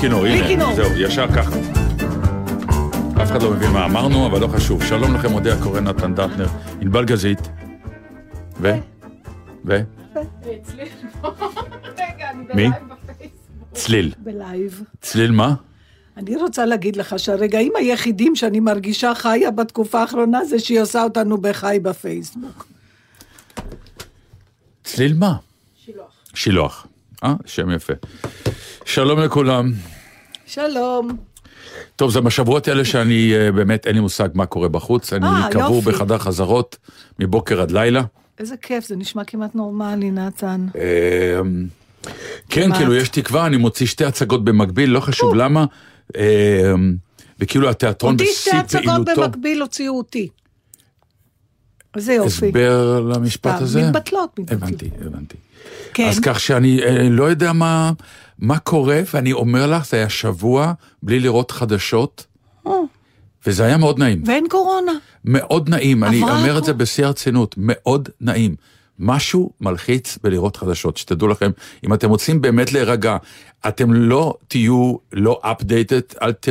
בלי כינור, הנה, כינור. זהו, ישר ככה. אף אחד לא מבין מה אמרנו, אבל לא חשוב. שלום לכם, אודה הקורא נתן דטנר, ענבל גזית. ו? ו? מי? צליל. בלייב. צליל מה? אני רוצה להגיד לך שהרגעים היחידים שאני מרגישה חיה בתקופה האחרונה זה שהיא עושה אותנו בחי בפייסבוק. צליל מה? שילוח. שילוח. אה, שם יפה. שלום לכולם. שלום. טוב, זה בשבועות האלה שאני אה, באמת, אין לי מושג מה קורה בחוץ. אני אה, קבור. בחדר חזרות מבוקר עד לילה. איזה כיף, זה נשמע כמעט נורמלי, נתן. אה, כן. כאילו, יש תקווה, אני מוציא שתי הצגות במקביל, לא חשוב למה. אה, וכאילו התיאטרון אותי שתי בשיא הצגות פעילותו. במקביל הוציאו אותי. איזה יופי. הסבר למשפט הזה? מתבטלות, מתבטלות. הבנתי, הבנתי. כן. אז כך שאני אה, לא יודע מה, מה קורה, ואני אומר לך, זה היה שבוע בלי לראות חדשות, אה, וזה היה מאוד נעים. ואין קורונה. מאוד נעים, אני אומר את זה. בשיא הרצינות, מאוד נעים. משהו מלחיץ בלראות חדשות, שתדעו לכם, אם אתם רוצים באמת להירגע, אתם לא תהיו לא updated, אל ת,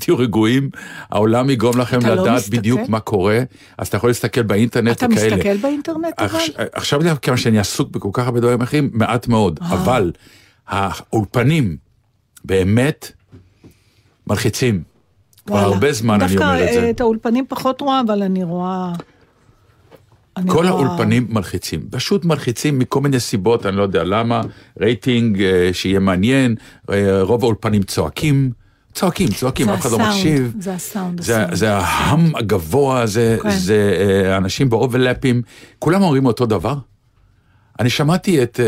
תהיו רגועים, העולם יגרום לכם אתה לא לדעת מסתכל? בדיוק מה קורה, אז אתה יכול להסתכל באינטרנט אתה וכאלה. מסתכל באינטרנט אבל? עכש- עכשיו כמה שאני עסוק בכל כך הרבה דברים אחרים, מעט מאוד, אה. אבל האולפנים באמת מלחיצים. כבר. הרבה זמן אני אומר את דווקא זה. אה, את האולפנים פחות רואה, אבל אני רואה... כל רואה- האולפנים מלחיצים, פשוט מלחיצים מכל מיני סיבות, אני לא יודע למה, רייטינג אה, שיהיה מעניין, אה, רוב האולפנים צועקים, צועקים, צועקים, אף אחד לא מקשיב. זה הסאונד, זה, הסאונד. זה ההם הגבוה, זה, כן. זה אה, אנשים באוברלפים, כולם אומרים אותו דבר. אני שמעתי את,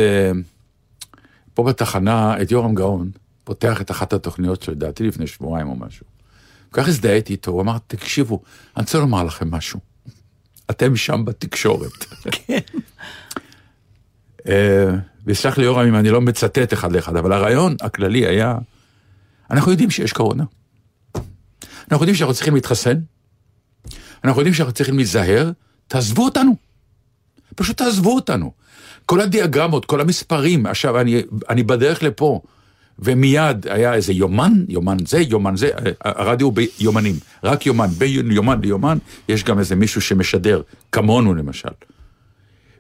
פה בתחנה, את יורם גאון, פותח את אחת התוכניות שלו, לדעתי לפני שבועיים או משהו. כל כך הזדהיתי איתו, הוא אמר, תקשיבו, אני רוצה לומר לכם משהו. אתם שם בתקשורת. כן. אה, ויסלח לי יורם אם אני לא מצטט אחד לאחד, אבל הרעיון הכללי היה, אנחנו יודעים שיש קורונה. אנחנו יודעים שאנחנו צריכים להתחסן, אנחנו יודעים שאנחנו צריכים להיזהר, תעזבו אותנו. פשוט תעזבו אותנו. כל הדיאגרמות, כל המספרים, עכשיו אני, אני בדרך לפה, ומיד היה איזה יומן, יומן זה, יומן זה, הרדיו ביומנים, רק יומן, בין יומן ליומן, יש גם איזה מישהו שמשדר, כמונו למשל.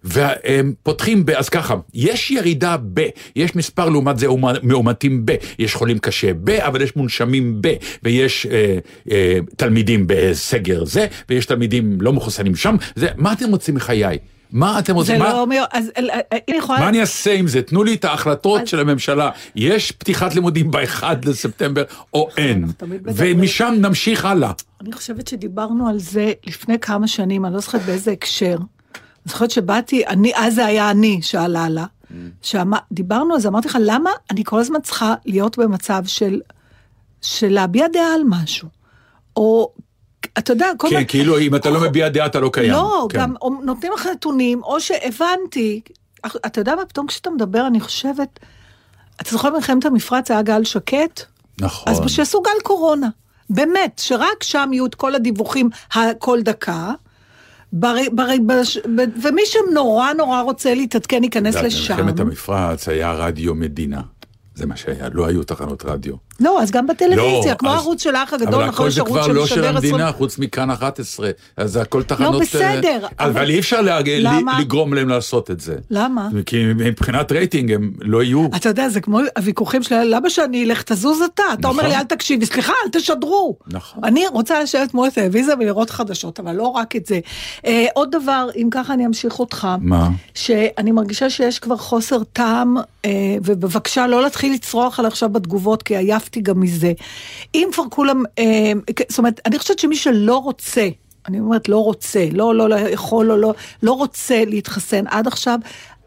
והם פותחים ב... אז ככה, יש ירידה ב, יש מספר לעומת זה מאומתים ב, יש חולים קשה ב, אבל יש מונשמים ב, ויש אה, אה, תלמידים בסגר זה, ויש תלמידים לא מחוסנים שם, זה, מה אתם רוצים מחיי? מה אתם זה רוצים? מה, לא אומר, אז אה, אה, אני יכולה... מה אני אעשה עם זה? תנו לי את ההחלטות אז- של הממשלה. יש פתיחת לימודים ב-1 לספטמבר או אין. ומשם נמשיך הלאה. אני חושבת שדיברנו על זה לפני כמה שנים, אני לא זוכרת באיזה הקשר. אני זוכרת שבאתי, אני, אז זה היה אני שעלה לה, שדיברנו על זה, אמרתי לך, למה אני כל הזמן צריכה להיות במצב של, של להביע דעה על משהו? או, אתה יודע, כל כן, הזמן... כאילו אם אתה לא מביע דעה אתה לא קיים. לא, כן. גם נותנים לך נתונים, או שהבנתי, אתה יודע מה, פתאום כשאתה מדבר, אני חושבת, אתה זוכר במלחמת המפרץ היה גל שקט? נכון. אז שיעשו גל קורונה. באמת, שרק שם יהיו את כל הדיווחים כל דקה. בר, בר, בש, ב, ומי שנורא נורא רוצה להתעדכן ייכנס יודעת, לשם. במלחמת המפרץ היה רדיו מדינה. זה מה שהיה, לא היו תחנות רדיו. לא, אז גם בטלוויזיה, לא, כמו אז- הערוץ של האח הגדול, אבל נכון, הכל יש זה ערוץ כבר לא של שמשדר המדינה, 20 חוץ מכאן 11. אז זה הכל תחנות... בסדר, אה, אבל- אבל אי אפשר לה- למה? לגרום להם לעשות את זה. למה? כי מבחינת רייטינג הם לא יהיו. אתה יודע, זה כמו הוויכוחים שלי, למה שאני אלך, תזוז אתה? אתה אומר נכון. לי, אל תקשיבי, סליחה, אל תשדרו. נכון. אני רוצה לשבת מול הטלוויזיה ולראות חדשות, אבל לא רק את זה. אה, עוד דבר, אם ככה אני אמשיך אותך. מה? שאני מרגישה שיש כבר חוסר טעם, אה, ובבקשה לא להתחיל לצרוח על עכשיו בתגובות, כי עייפתי חלפתי גם מזה. אם כבר כולם, אה, זאת אומרת, אני חושבת שמי שלא רוצה, אני אומרת לא רוצה, לא, לא, לא יכול, לא, לא, לא רוצה להתחסן עד עכשיו,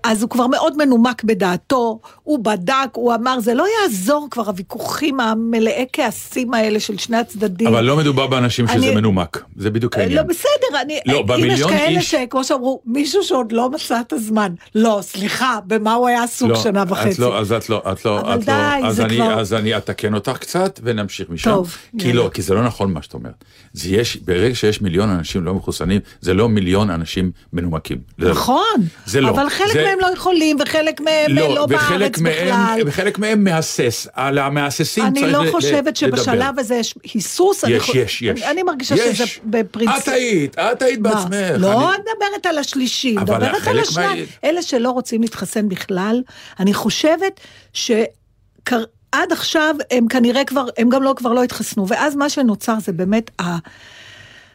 אז הוא כבר מאוד מנומק בדעתו, הוא בדק, הוא אמר, זה לא יעזור כבר הוויכוחים המלאי כעסים האלה של שני הצדדים. אבל לא מדובר באנשים שזה אני- מנומק, זה בדיוק לא, העניין. בסדר, אני, לא, אם יש במיליון כאלה איש- שכמו שאמרו, מישהו שעוד לא מצא את הזמן. לא, סליחה, במה הוא היה עסוק שנה וחצי? את לא, אז את לא, את לא, אבל את די, לא, אז זה אני, כבר- אז אני אתקן אותך קצת ונמשיך משם. טוב, כי. לא, כי זה לא נכון מה שאת אומרת. זה יש, ברגע שיש מיליון אנשים לא מחוסנים, זה לא מיליון אנשים מנומקים. לא. נכון, זה לא. אבל חלק זה- מהם לא יכולים, וחלק מהם לא, לא בארץ מהם, בכלל. וחלק מהם מהסס. על המהססים אני צריך לא ל- ל- חושבת לדבר. שבשלב הזה יש היסוס. אני יש, יש, יש. אני, אני מרגישה יש. שזה בפרינציפ. את היית, את היית? בעצמך. לא, אני- אני מדברת על השלישי, מדברת על השניים. מה- אלה שלא רוצים להתחסן בכלל, אני חושבת שעד עכשיו הם כנראה כבר, הם גם לא, כבר לא התחסנו, ואז מה שנוצר זה באמת ה...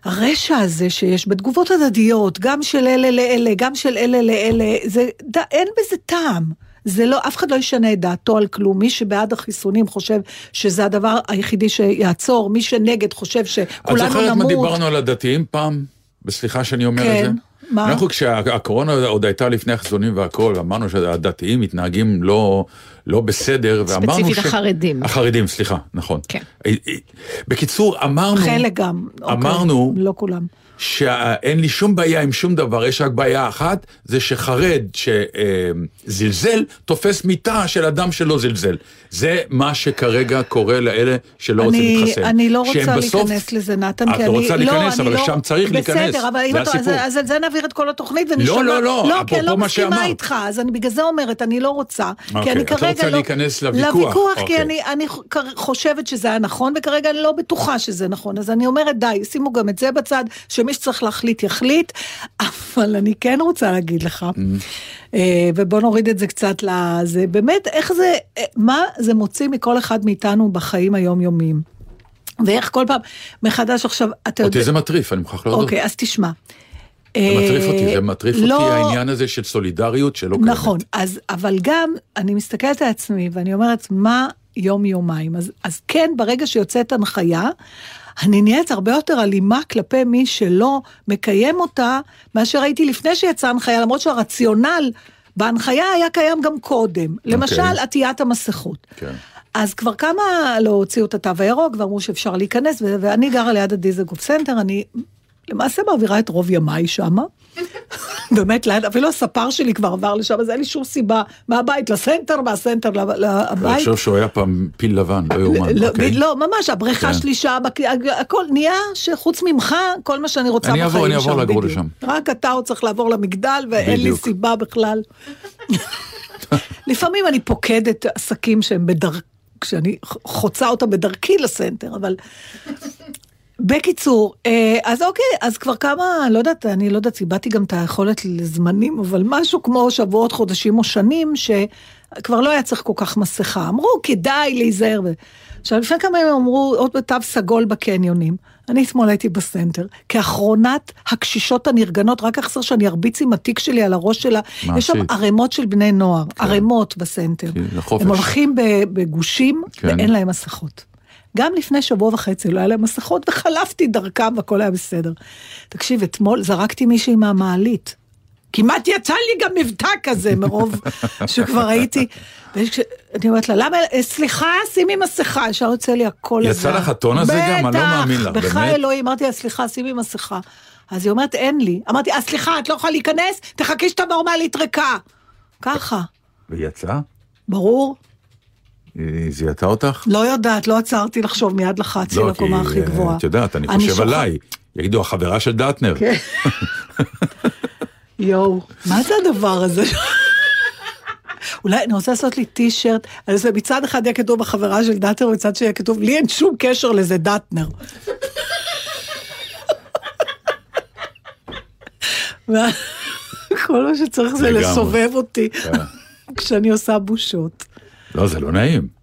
הרשע הזה שיש בתגובות הדדיות, גם של אלה לאלה, גם של אלה לאלה, זה, ד, אין בזה טעם. זה לא, אף אחד לא ישנה את דעתו על כלום. מי שבעד החיסונים חושב שזה הדבר היחידי שיעצור, מי שנגד חושב את שכולנו זוכרת מה נמות. דיברנו על הדתיים פעם? בסליחה שאני אומר כן, את זה. מה? אנחנו כשהקורונה עוד הייתה לפני החיסונים והכל, אמרנו שהדתיים מתנהגים לא, לא בסדר, ואמרנו ספציפית החרדים. החרדים, סליחה, נכון. כן. אה, אה, בקיצור, אמרנו... חלק גם. אוקיי, אמרנו לא כולם. שאין לי שום בעיה עם שום דבר, יש רק בעיה אחת, זה שחרד שזלזל, תופס מיטה של אדם שלא זלזל. זה מה שכרגע קורה לאלה שלא רוצים להתחסן. אני לא רוצה בסוף- להיכנס לזה, נתן, את כי לא אני... רוצה להיכנס, אני אבל לא- לשם צריך להיכנס. בסדר, אבל אם אתה... אז. אז על זה נעביר את כל התוכנית ונשמע... לא, לא, לא, כי אני לא מה מסכימה. איתך, אז אני בגלל זה אומרת, אני לא רוצה. כי אוקיי, אני את לא כרגע רוצה להיכנס לוויכוח. לוויכוח, כי אוקיי. אני, אני חושבת שזה היה נכון, וכרגע אני לא בטוחה שזה נכון. אז אני אומרת, די, שימו גם את זה בצד, שמי שצריך להחליט, יחליט. אבל אני כן רוצה להגיד לך, אה, ובוא נוריד את זה קצת לזה, באמת, איך זה, אה, מה זה מוציא מכל אחד מאיתנו בחיים היומיומיים. ואיך כל פעם מחדש עכשיו, אתה אותי זה מטריף, אני מוכרח להודות. אוקיי, אז תשמע. זה מטריף אותי, זה מטריף אותי לא- העניין הזה של סולידריות שלא קיימת. נכון, אז, אבל גם, אני מסתכלת על עצמי ואני אומרת, מה יום-יומיים? אז, אז כן, ברגע שיוצאת הנחיה, אני נהיית הרבה יותר אלימה כלפי מי שלא מקיים אותה, מאשר הייתי לפני שיצאה הנחיה, למרות שהרציונל בהנחיה היה קיים גם קודם. למשל, עטיית המסכות. כן. אז כבר כמה לא הוציאו את התו הירוק ואמרו שאפשר להיכנס, ואני גרה ליד הדיזנגוף סנטר, אני למעשה מעבירה את רוב ימיי שמה. באמת, ליד, אפילו הספר שלי כבר עבר לשם, אז אין לי שום סיבה מהבית לסנטר, מהסנטר ל- אני לבית. חושב שהוא היה פעם פיל לבן, לא יאומן. לא, אוקיי. לא, ממש, הבריכה כן. שלי שם, הכל נהיה שחוץ ממך, כל מה שאני רוצה בחיים אעבור, אני אעבור שם, לגור. לשם. רק אתה עוד צריך לעבור למגדל, ואין לי. סיבה בכלל. לפעמים אני פוקדת עסקים שהם בדרכ... כשאני חוצה אותם בדרכי לסנטר, אבל... בקיצור, אה, אז אוקיי, אז כבר כמה, לא יודעת, אני לא יודעת, איבדתי גם את היכולת לזמנים, אבל משהו כמו שבועות, חודשים או שנים, שכבר לא היה צריך כל כך מסכה. אמרו, כדאי להיזהר. עכשיו, לפני כמה ימים אמרו, עוד בתו סגול בקניונים. אני אתמול הייתי בסנטר, כאחרונת הקשישות הנרגנות, רק אחסר שאני ארביץ עם התיק שלי על הראש שלה. מה יש שם? ערימות של בני נוער, ערימות בסנטר. כי זה חופש. הם הולכים בגושים, כן. ואין להם מסכות. גם לפני שבוע וחצי לא היה להם מסכות, וחלפתי דרכם והכל היה בסדר. תקשיב, אתמול זרקתי מישהי מהמעלית. כמעט יצא לי גם מבטא כזה, מרוב שכבר הייתי. ואני אומרת לה, למה, אה, סליחה, שימי מסכה, ישר יוצא לי הקול הזה. יצא לך הטון הזה גם? אני לא מאמין לך, בטח, באמת. בחיי אלוהים, אמרתי לה, סליחה, שימי מסכה. אז היא אומרת, אין לי. אמרתי, אה, סליחה, את לא יכולה להיכנס? תחכי שאתה נורמלית ריקה. ככה, ויצא? ברור. היא זיהתה אותך? לא יודעת, לא עצרתי לחשוב, מיד לחצתי לא, לקומה כי, הכי אה, גבוהה. את יודעת, אני אני חושב שוכח- עליי. יגידו, החברה של דטנר. כן. יואו, מה זה הדבר הזה? אולי אני רוצה לעשות לי טישרט, אז מצד אחד יהיה כתוב החברה של דטנר, ומצד שני יהיה כתוב, לי אין שום קשר לזה דטנר. כל מה שצריך זה. לסובב אותי כן. כשאני עושה בושות. לא, זה לא נעים.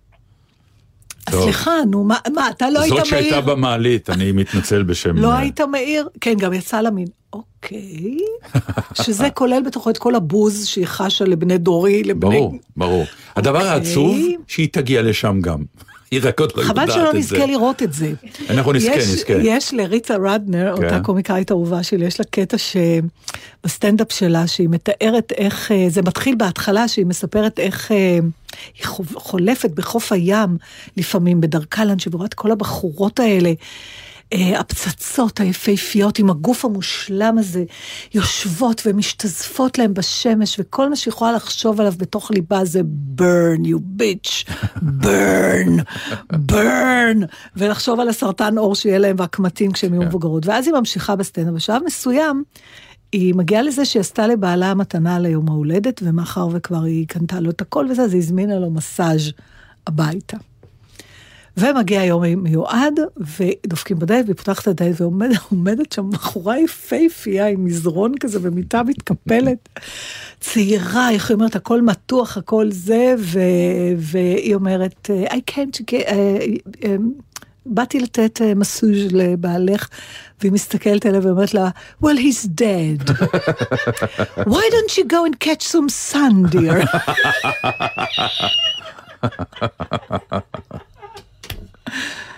סליחה, נו, מה, מה, אתה לא היית זאת שהייתה מעיר? במעלית, אני מתנצל בשם... לא אה, היית מעיר? כן, גם יצא לה מין, אוקיי. שזה כולל בתוכו את כל הבוז שהיא חשה לבני דורי, לבני... ברור, ברור. הדבר אוקיי. העצוב, שהיא תגיע לשם גם. היא רק עוד לא יודעת חבל את זה. שלא נזכה לראות את זה. אנחנו נזכה, יש, נזכה. יש לריטה רדנר, כן. אותה קומיקאית אהובה שלי, יש לה קטע שבסטנדאפ שלה, שהיא מתארת איך, אה, זה מתחיל בהתחלה, שהיא מספרת איך אה, היא חו- חולפת בחוף הים, לפעמים בדרכה לאנשי, ורואה את כל הבחורות האלה. אה, הפצצות היפהפיות עם הגוף המושלם הזה, יושבות ומשתזפות להם בשמש, וכל מה שיכולה לחשוב עליו בתוך ליבה זה burn, you bitch, burn, burn, ולחשוב על הסרטן עור שיהיה להם והקמטים כשהן יהיו כן. מבוגרות. ואז היא ממשיכה בסצנה, בשלב מסוים, היא מגיעה לזה שהיא עשתה לבעלה מתנה ליום ההולדת, ומאחר וכבר היא קנתה לו את הכל וזה, אז היא הזמינה לו מסאז' הביתה. ומגיע היום מיועד, ודופקים בדלת, והיא פותחת את הדלת, ועומדת עומדת שם בחורה יפהפייה עם מזרון כזה ומיטה מתקפלת. צעירה, איך היא אומרת, הכל מתוח, הכל זה, ו, והיא אומרת, I came to get... Uh, um, באתי לתת uh, מסוז' לבעלך, והיא מסתכלת עליה ואומרת לה, well, he's dead. Why don't you go and catch some sun, dear? אף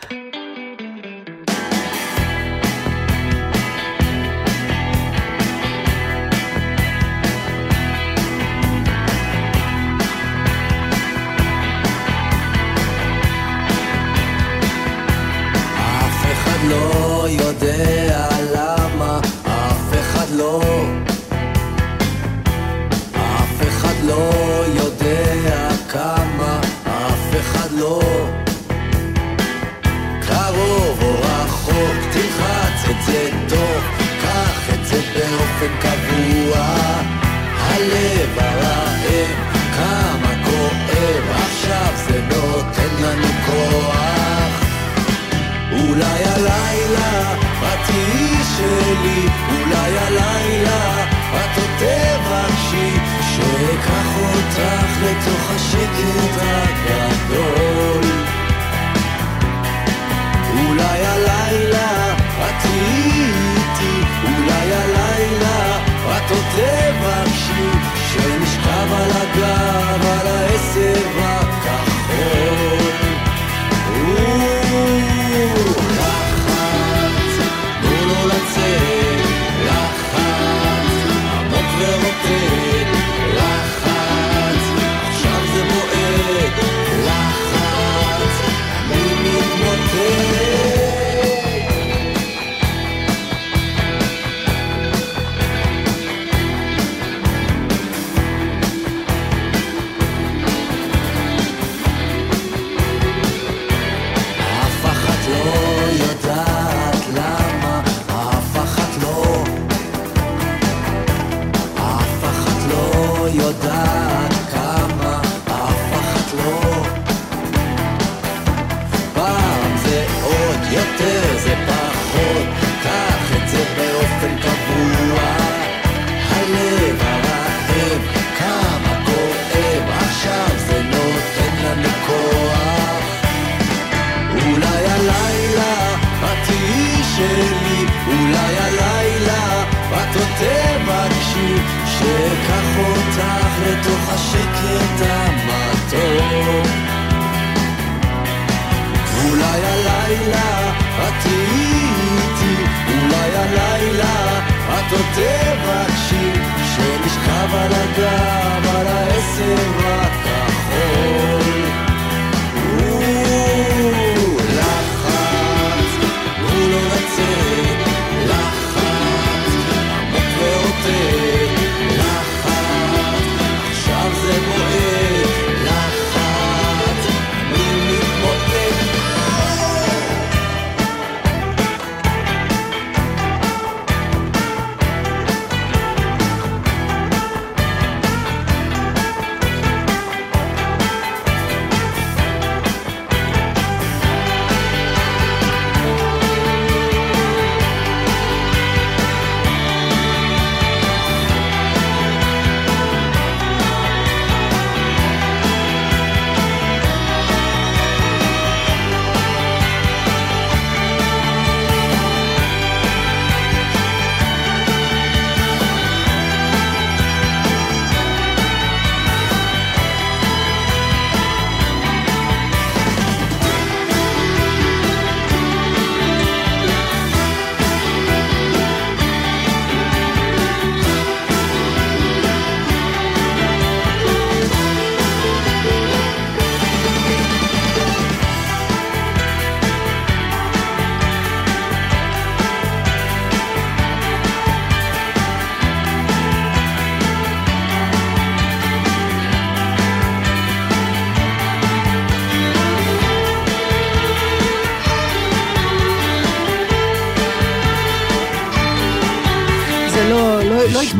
באופן קבוע. הלב הרעב, כמה כואב, עכשיו זה נותן לנו כוח. אולי הלילה את שלי, אולי הלילה את עוד תבקשי שאקח אותך לתוך השקט הגדול. אולי הלילה לתוך השקט המתוק. אולי הלילה את תהיי איתי, אולי הלילה את עוד תבקשי שנשכב על הגב על העשב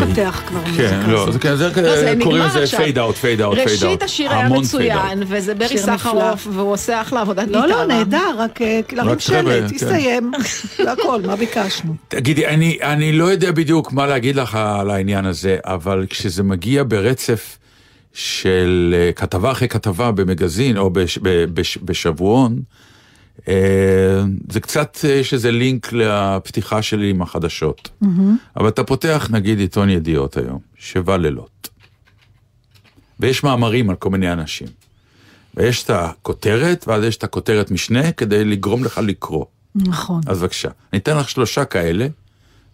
התפתח כבר כן, המוזיקה לא, כן, זה לא, זה קוראים נגמר לזה עכשיו. fade out, fade out, fade out. ראשית השיר היה מצוין, וזה ברי סחרוף, והוא עושה אחלה עבודת גיטרה. לא, לא, נהדר, רק אה, להרים שלט, כן. תסתיים. זה הכל, מה ביקשנו? תגידי, אני, לא יודע בדיוק מה להגיד לך על העניין הזה, אבל כשזה מגיע ברצף של אה, כתבה אחרי כתבה במגזין או בש, ב, בש, בשבועון, אה, זה קצת, אה, יש איזה לינק לפתיחה שלי עם החדשות. אבל אתה פותח נגיד עיתון ידיעות היום, שבע לילות. ויש מאמרים על כל מיני אנשים. ויש את הכותרת, ואז יש את הכותרת משנה כדי לגרום לך לקרוא. נכון. אז בבקשה, אני אתן לך שלושה כאלה,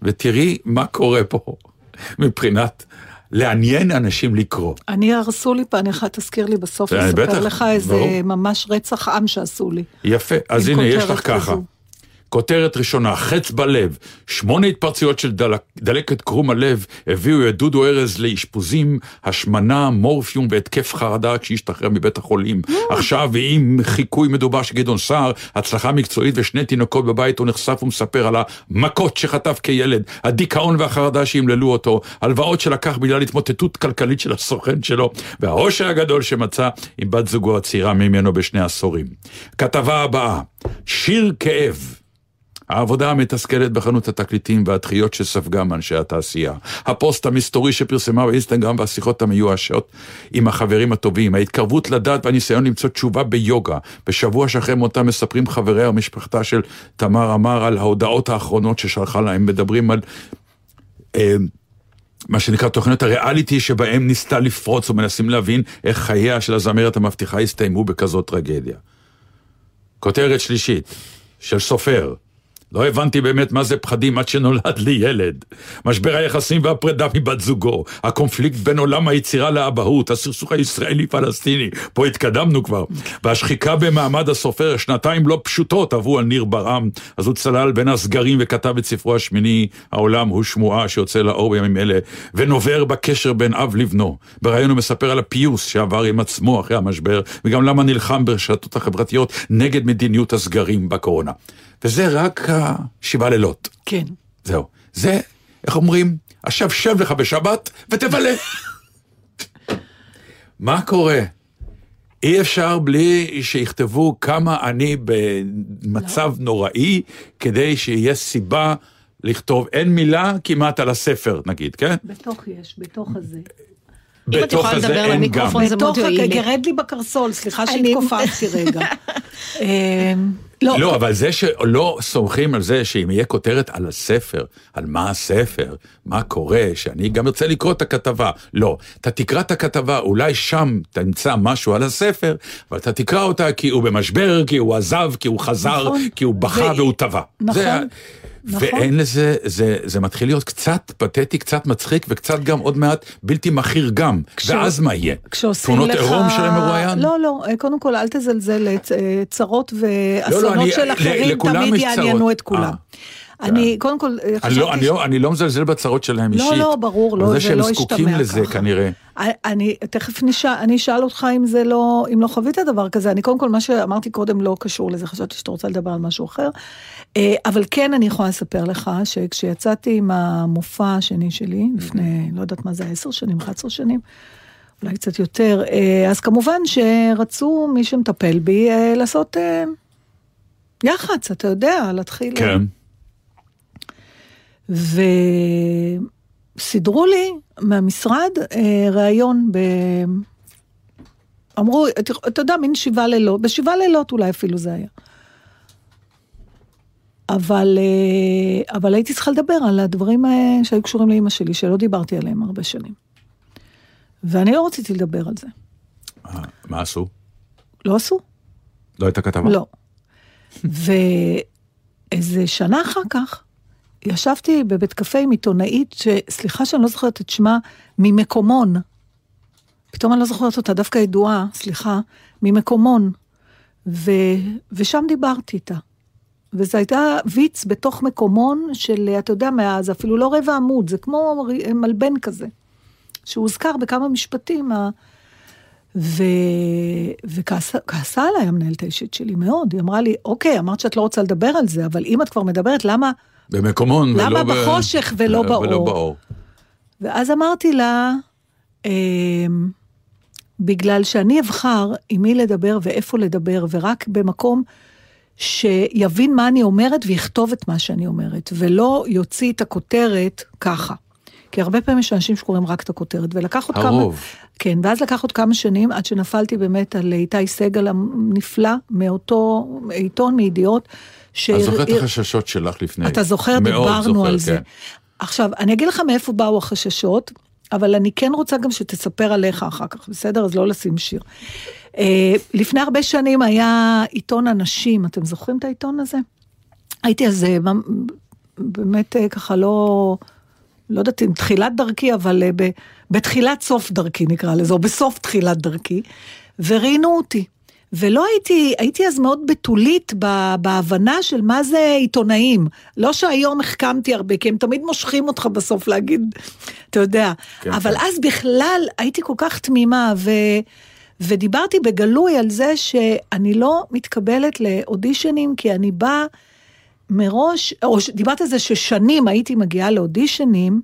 ותראי מה קורה פה מבחינת לעניין אנשים לקרוא. אני הרסו לי אחת, תזכיר לי בסוף אה, בטח, לספר לך איזה ברור. ממש רצח עם שעשו לי. יפה, אז הנה, יש לך ככה. כותרת ראשונה, חץ בלב, שמונה התפרצויות של דלק, דלקת קרום הלב הביאו את דודו ארז לאשפוזים, השמנה, מורפיום והתקף חרדה כשהשתחרר מבית החולים. עכשיו, עם חיקוי מדובר של גדעון סער, הצלחה מקצועית ושני תינוקות בבית, הוא נחשף ומספר על המכות שחטף כילד, הדיכאון והחרדה שימללו אותו, הלוואות שלקח בגלל התמוטטות כלכלית של הסוכן שלו, והעושר הגדול שמצא עם בת זוגו הצעירה ממנו בשני עשורים. כתבה הבאה, שיר כאב. העבודה המתסכלת בחנות התקליטים והדחיות שספגה מאנשי התעשייה. הפוסט המסתורי שפרסמה באינסטגרם והשיחות המיואשות עם החברים הטובים. ההתקרבות לדת והניסיון למצוא תשובה ביוגה. בשבוע שאחרי מותה מספרים חבריה ומשפחתה של תמר אמר על ההודעות האחרונות ששלחה להם. מדברים על... אה, מה שנקרא תוכניות הריאליטי שבהם ניסתה לפרוץ ומנסים להבין איך חייה של הזמרת המבטיחה הסתיימו בכזאת טרגדיה. כותרת שלישית, של סופר. לא הבנתי באמת מה זה פחדים עד שנולד לי ילד. משבר היחסים והפרידה מבת זוגו, הקונפליקט בין עולם היצירה לאבהות, הסכסוך הישראלי-פלסטיני, פה התקדמנו כבר, והשחיקה במעמד הסופר, שנתיים לא פשוטות עברו על ניר ברעם, אז הוא צלל בין הסגרים וכתב את ספרו השמיני, העולם הוא שמועה שיוצא לאור בימים אלה, ונובר בקשר בין אב לבנו. בריאיון הוא מספר על הפיוס שעבר עם עצמו אחרי המשבר, וגם למה נלחם ברשתות החברתיות נגד מדיניות הסגרים בקורונה. וזה רק השבעה לילות. כן. זהו. זה, איך אומרים? עכשיו שב לך בשבת ותבלה. מה קורה? אי אפשר בלי שיכתבו כמה אני במצב נוראי, כדי שיהיה סיבה לכתוב אין מילה כמעט על הספר, נגיד, כן? בתוך יש, בתוך הזה. אם את בתוך יכולה לדבר למיקרופון. זה מאוד בתוך, יועיל לי. גרד לי בקרסול, סליחה אני- שהתכופפתי רגע. לא, לא, אבל זה שלא סומכים על זה שאם יהיה כותרת על הספר, על מה הספר, מה קורה, שאני גם ארצה לקרוא את הכתבה. לא, אתה תקרא את הכתבה, אולי שם תמצא משהו על הספר, אבל אתה תקרא אותה כי הוא במשבר, כי הוא עזב, כי הוא חזר, נכון. כי הוא בכה ו- והוא טבע. נכון, זה, נכון. ואין לזה, זה, זה מתחיל להיות קצת פתטי, קצת מצחיק, וקצת גם עוד מעט בלתי מכיר גם. כש- ואז מה יהיה? כשעושים תמונות לך... עירום של המרואיין? לא, לא, קודם כל אל תזלזל, צ- צרות לא, ואסונות אני- של אחרים תמיד. יעניינו את כולם. אה. אני קודם כל אני חשבתי... לא, אני, לא, אני לא מזלזל בצרות שלהם לא, אישית. לא, ברור, לא, זה זה שהם לא זקוקים השתמע לזה ככה. כנראה. אני תכף נשאל, אני אשאל אותך אם זה לא, אם לא חווית דבר כזה. אני קודם כל, מה שאמרתי קודם לא קשור לזה, חשבתי שאתה רוצה לדבר על משהו אחר. אה, אבל כן אני יכולה לספר לך שכשיצאתי עם המופע השני שלי, לפני, לא יודעת מה זה, עשר שנים, 11 שנים, אולי קצת יותר, אה, אז כמובן שרצו מי שמטפל בי אה, לעשות אה, יח"צ, אתה יודע, להתחיל... כן. וסידרו לי מהמשרד אה, ראיון ב... אמרו, אתה, אתה יודע, מין שבעה לילות, בשבעה לילות אולי אפילו זה היה. אבל, אה, אבל הייתי צריכה לדבר על הדברים אה, שהיו קשורים לאימא שלי, שלא דיברתי עליהם הרבה שנים. ואני לא רציתי לדבר על זה. אה, מה עשו? לא עשו? לא הייתה כתבה? לא. ואיזה שנה אחר כך, ישבתי בבית קפה עם עיתונאית, שסליחה שאני לא זוכרת את שמה, ממקומון. פתאום אני לא זוכרת אותה, דווקא ידועה, סליחה, ממקומון. ו... ושם דיברתי איתה. וזה הייתה ויץ בתוך מקומון של, אתה יודע, מה... זה אפילו לא רבע עמוד, זה כמו מלבן כזה, שהוזכר בכמה משפטים. ו... וכעסה כעסה עליי המנהלת האישית שלי מאוד, היא אמרה לי, אוקיי, אמרת שאת לא רוצה לדבר על זה, אבל אם את כבר מדברת, למה... במקומון ולא למה ב... בחושך ולא באור? ולא באור. ואז אמרתי לה, אה, בגלל שאני אבחר עם מי לדבר ואיפה לדבר, ורק במקום שיבין מה אני אומרת ויכתוב את מה שאני אומרת, ולא יוציא את הכותרת ככה. כי הרבה פעמים יש אנשים שקוראים רק את הכותרת, ולקח עוד כמה... הרוב. כן, ואז לקח עוד כמה שנים עד שנפלתי באמת על איתי סגל הנפלא, מאותו עיתון, מידיעות. ש... את זוכרת את החששות שלך לפני. אתה זוכר, דיברנו זוכר, על זה. כן. עכשיו, אני אגיד לך מאיפה באו החששות, אבל אני כן רוצה גם שתספר עליך אחר כך, בסדר? אז לא לשים שיר. אה, לפני הרבה שנים היה עיתון הנשים, אתם זוכרים את העיתון הזה? הייתי אז אה, באמת אה, ככה לא, לא יודעת אם תחילת דרכי, אבל אה, ב- בתחילת סוף דרכי נקרא לזה, או בסוף תחילת דרכי, וראיינו אותי. ולא הייתי, הייתי אז מאוד בתולית בהבנה של מה זה עיתונאים. לא שהיום החכמתי הרבה, כי הם תמיד מושכים אותך בסוף להגיד, אתה יודע. כן, אבל כן. אז בכלל הייתי כל כך תמימה, ו... ודיברתי בגלוי על זה שאני לא מתקבלת לאודישנים, כי אני באה מראש, או דיברת על זה ששנים הייתי מגיעה לאודישנים,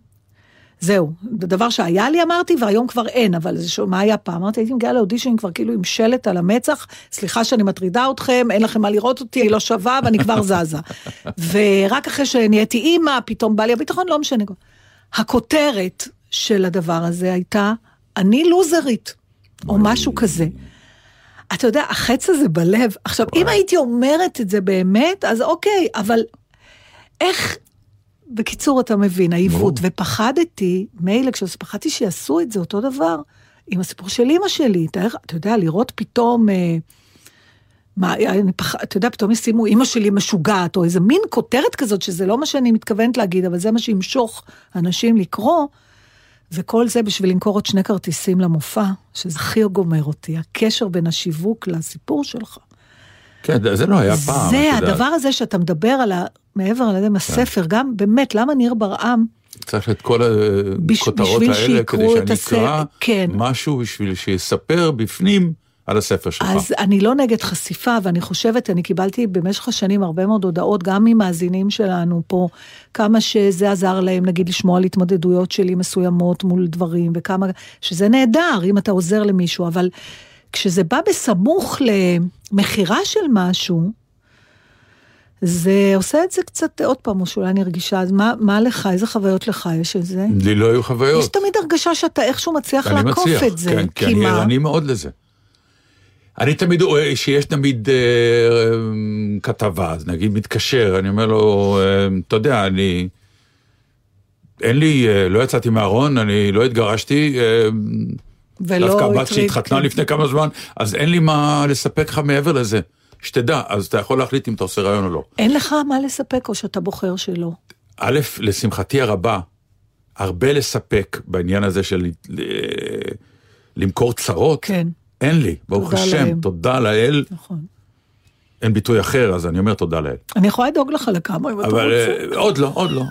זהו, זה דבר שהיה לי אמרתי, והיום כבר אין, אבל זה שמה היה פעם? אמרתי, הייתי מגיעה לאודישנים כבר כאילו עם שלט על המצח, סליחה שאני מטרידה אתכם, אין לכם מה לראות אותי, אני לא שווה ואני כבר זזה. ורק אחרי שנהייתי אימא, פתאום בא לי הביטחון, לא משנה. הכותרת של הדבר הזה הייתה, אני לוזרית, או משהו כזה. אתה יודע, החץ הזה בלב, עכשיו, אם הייתי אומרת את זה באמת, אז אוקיי, אבל איך, בקיצור, אתה מבין, העיוות, ופחדתי, מילא, כשפחדתי שיעשו את זה אותו דבר, עם הסיפור של אימא שלי, אתה, אתה יודע, לראות פתאום, אה, מה, אני פח, אתה יודע, פתאום ישימו אימא שלי משוגעת, או איזה מין כותרת כזאת, שזה לא מה שאני מתכוונת להגיד, אבל זה מה שימשוך אנשים לקרוא, וכל זה בשביל למכור עוד שני כרטיסים למופע, שזה הכי גומר אותי, הקשר בין השיווק לסיפור שלך. כן, זה לא היה פעם. זה את יודעת. הדבר הזה שאתה מדבר על ה... מעבר על כן. הספר, גם באמת, למה ניר ברעם, צריך את כל הכותרות האלה כדי שאני הספר, אקרא כן. משהו בשביל שיספר בפנים על הספר שלך. אז אני לא נגד חשיפה, ואני חושבת, אני קיבלתי במשך השנים הרבה מאוד הודעות, גם ממאזינים שלנו פה, כמה שזה עזר להם, נגיד, לשמוע על התמודדויות שלי מסוימות מול דברים, וכמה, שזה נהדר אם אתה עוזר למישהו, אבל כשזה בא בסמוך למכירה של משהו, זה עושה את זה קצת, עוד פעם, או שאולי אני רגישה, אז מה, מה לך, איזה חוויות לך יש את זה? לי לא היו חוויות. יש תמיד הרגשה שאתה איכשהו מצליח לעקוף מצליח, את זה. כן, כי כי אני? ערני מאוד לזה. אני תמיד רואה שיש תמיד אה, אה, כתבה, אז נגיד מתקשר, אני אומר לו, אה, אתה יודע, אני... אין לי, אה, לא יצאתי מהארון, אני לא התגרשתי, אה, ולא דווקא הבת הטריד- שלי התחתנה לפני כמה זמן, אז אין לי מה לספק לך מעבר לזה. שתדע, אז אתה יכול להחליט אם אתה עושה רעיון או לא. אין לך מה לספק, או שאתה בוחר שלא. א', לשמחתי הרבה, הרבה לספק בעניין הזה של ל- למכור צרות. כן, אין לי, ברוך השם, לאל. תודה לאל, נכון. אין ביטוי אחר, אז אני אומר תודה לאל. אני יכולה לדאוג לך לכמה אם אתה אבל רוצה. אה, עוד לא, עוד לא.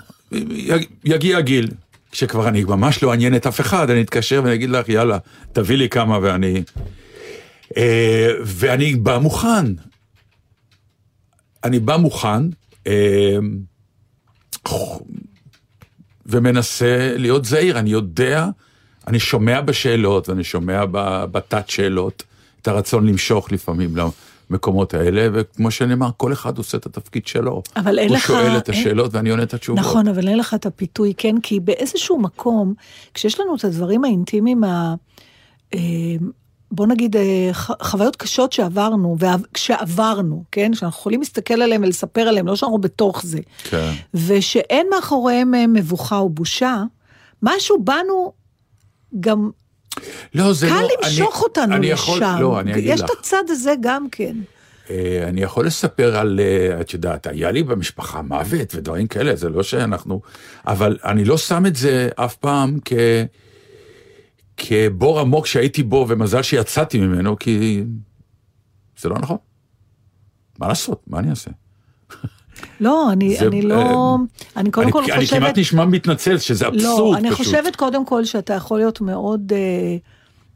יג- יגיע הגיל, כשכבר אני ממש לא אעניין את אף אחד, אני אתקשר ואני אגיד לך, יאללה, תביא לי כמה ואני... אה, ואני בא מוכן. אני בא מוכן, אה, ומנסה להיות זהיר, אני יודע, אני שומע בשאלות ואני שומע בתת שאלות את הרצון למשוך לפעמים למקומות האלה, וכמו שאני אמר, כל אחד עושה את התפקיד שלו. אבל אין הוא לך- שואל את אין- השאלות ואני עונה את התשובות. נכון, אבל אין לך את הפיתוי, כן? כי באיזשהו מקום, כשיש לנו את הדברים האינטימיים, ה... אה, בוא נגיד, אה, חוויות קשות שעברנו, וכשעברנו, כן? שאנחנו יכולים להסתכל עליהם ולספר עליהם, לא שאנחנו בתוך זה. כן. ושאין מאחוריהם אה, מבוכה או בושה, משהו בנו גם לא, זה קל לא... למשוך אני, אותנו אני לשם. יכול, לא, אני אגיד יש לך. את הצד הזה גם כן. אה, אני יכול לספר על, אה, את יודעת, היה לי במשפחה מוות ודברים כאלה, זה לא שאנחנו... אבל אני לא שם את זה אף פעם כ... כבור עמוק שהייתי בו, ומזל שיצאתי ממנו, כי זה לא נכון. מה לעשות? מה אני אעשה? לא, אני, זה, אני לא... אני קודם אני, כל אני חושבת... כמעט נשמע מתנצל, שזה אבסורד לא, אני פשוט. חושבת קודם כל שאתה יכול להיות מאוד אה,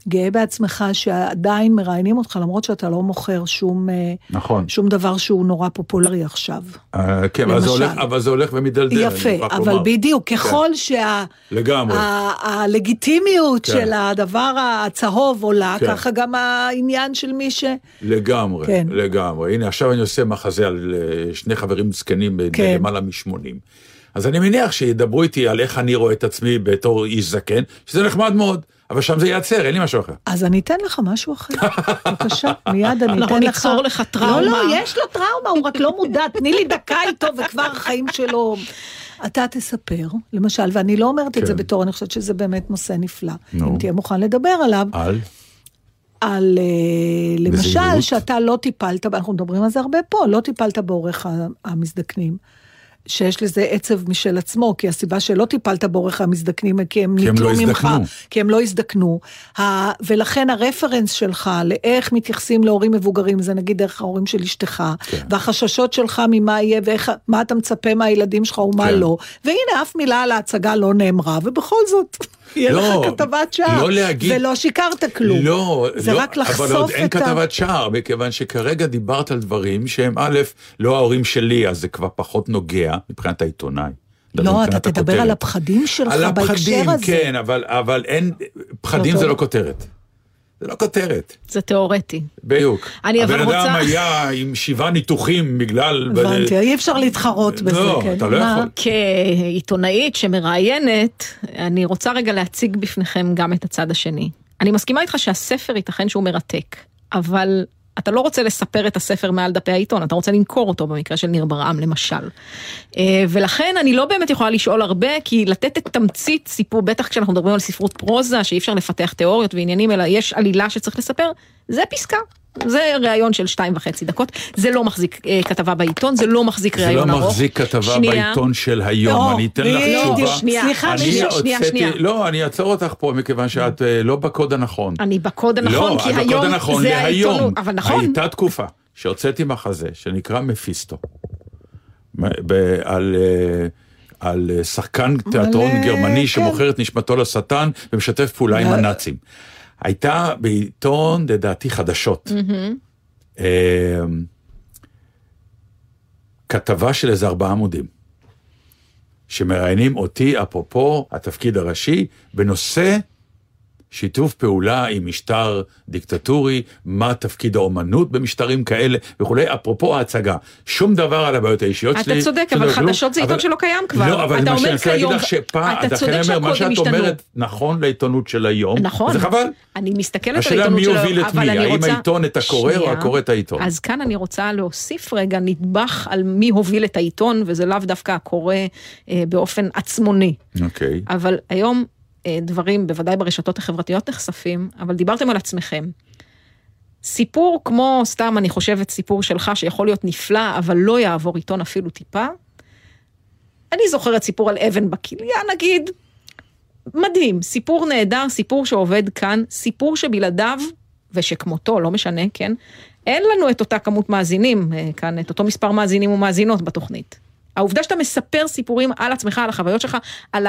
גאה בעצמך שעדיין מראיינים אותך, למרות שאתה לא מוכר שום, אה, נכון. שום דבר שהוא נורא פופולרי עכשיו. אה, כן, אבל זה. הולך- אבל זה הולך ומדלדל. אני יפה, אבל לומר. בדיוק, ככל לגמרי. שהלגיטימיות כן. של הדבר הצהוב עולה, כן. ככה גם העניין של מי ש... לגמרי, כן. לגמרי. הנה, עכשיו אני עושה מחזה על אה, שני חברים זקנים כן. בלמעלה מ-80. אז אני מניח שידברו איתי על איך אני רואה את עצמי בתור איש זקן, שזה נחמד מאוד, אבל שם זה ייעצר, אין לי משהו אחר. אז אני אתן לך משהו אחר, בבקשה, מיד אני אנחנו אתן לך. ניצור לך טראומה. לא, לא, יש לו טראומה, הוא רק לא מודע, תני לי דקה איתו וכבר החיים שלו. אתה תספר, למשל, ואני לא אומרת את זה כן. בתור, אני חושבת שזה באמת נושא נפלא. אם תהיה מוכן לדבר עליו, על? על, אה, למשל. שאתה לא טיפלת, אנחנו מדברים על זה הרבה פה, לא טיפלת בעורך המזדקנים. שיש לזה עצב משל עצמו, כי הסיבה שלא טיפלת בעורך המזדקנים, כי הם ניטלו לא ממך. כי הם לא הזדקנו. ה- ולכן הרפרנס שלך לאיך מתייחסים להורים מבוגרים, זה נגיד דרך ההורים של אשתך, כן. והחששות שלך ממה יהיה ואיך, מה אתה מצפה מהילדים שלך ומה כן. לא. והנה, אף מילה על ההצגה לא נאמרה, ובכל זאת, יהיה לא, לך כתבת שער. לא להגיד- ולא שיקרת כלום. לא, זה לא, רק לחשוף אבל עוד אין את ה- כתבת שער, מכיוון שכרגע דיברת על דברים שהם א', לא ההורים שלי, אז זה כבר פחות נוגע מבחינת העיתונאי. לא, אתה תדבר הכותרת. על הפחדים שלך על בהקשר הפחדים, הזה. כן, אבל, אבל אין, פחדים לא זה. לא כותרת. זה לא כותרת, זה תיאורטי. בדיוק. אני אבל הבן אדם רוצה- היה עם שבעה ניתוחים בגלל... הבנתי, אי אפשר להתחרות בזה, לא, כן. אתה לא מה? יכול. כעיתונאית שמראיינת, אני רוצה רגע להציג בפניכם גם את הצד השני. אני מסכימה איתך שהספר ייתכן שהוא מרתק, אבל אתה לא רוצה לספר את הספר מעל דפי העיתון, אתה רוצה למכור אותו במקרה של ניר ברעם למשל. אה, ולכן אני לא באמת יכולה לשאול הרבה, כי לתת את תמצית סיפור, בטח כשאנחנו מדברים על ספרות פרוזה, שאי אפשר לפתח תיאוריות ועניינים, אלא יש עלילה שצריך לספר, זה פסקה. זה ראיון של שתיים וחצי דקות, זה לא מחזיק אה, כתבה בעיתון, זה לא מחזיק זה לא ראיון ארוך. מחזיק כתבה שנייה. בעיתון של היום, לא, אני אתן לך בדיוק, תשובה. שנייה, סליחה, אני שנייה, שנייה, שנייה. לא, אני אעצור אותך פה מכיוון שאת אה, לא בקוד הנכון. אני בקוד הנכון, לא, כי את בקוד היום הנכון זה להיום. העיתונות, אבל נכון, הייתה תקופה שהוצאתי מחזה שנקרא מפיסטו. על... אה, על אה, שחקן תיאטרון גרמני כן. שמוכר את נשמתו לשטן ומשתף פעולה עם אה. הנאצים. הייתה בעיתון, לדעתי, חדשות. אה, כתבה של איזה ארבעה עמודים, שמראיינים אותי, אפרופו התפקיד הראשי, בנושא שיתוף פעולה עם משטר דיקטטורי, מה תפקיד האומנות במשטרים כאלה וכולי, אפרופו ההצגה. שום דבר על הבעיות האישיות אתה שלי. צודק, שום אבל כלום, חדשות זה עיתון שלא קיים כבר. לא, אבל אתה מה שאני רוצה להגיד לך שפעם, אתה צודק אני אומר, מה שאת השתנו. אומרת נכון לעיתונות של היום, נכון. זה חבל. אני מסתכלת על השאלה העיתונות מי של היום, את אבל מי, אני האם רוצה... העיתון את הקורא או. הקורא את העיתון? אז כאן אני רוצה להוסיף רגע נדבך על מי הוביל את העיתון, וזה לאו דווקא הקורא אה, באופן עצמוני. אוקיי. אבל היום דברים, בוודאי ברשתות החברתיות נחשפים, אבל דיברתם על עצמכם. סיפור כמו, סתם אני חושבת, סיפור שלך שיכול להיות נפלא, אבל לא יעבור עיתון אפילו טיפה. אני זוכרת סיפור על אבן בכליה נגיד, מדהים, סיפור נהדר, סיפור שעובד כאן, סיפור שבלעדיו, ושכמותו, לא משנה, כן, אין לנו את אותה כמות מאזינים אה, כאן, את אותו מספר מאזינים ומאזינות בתוכנית. העובדה שאתה מספר סיפורים על עצמך, על החוויות שלך, על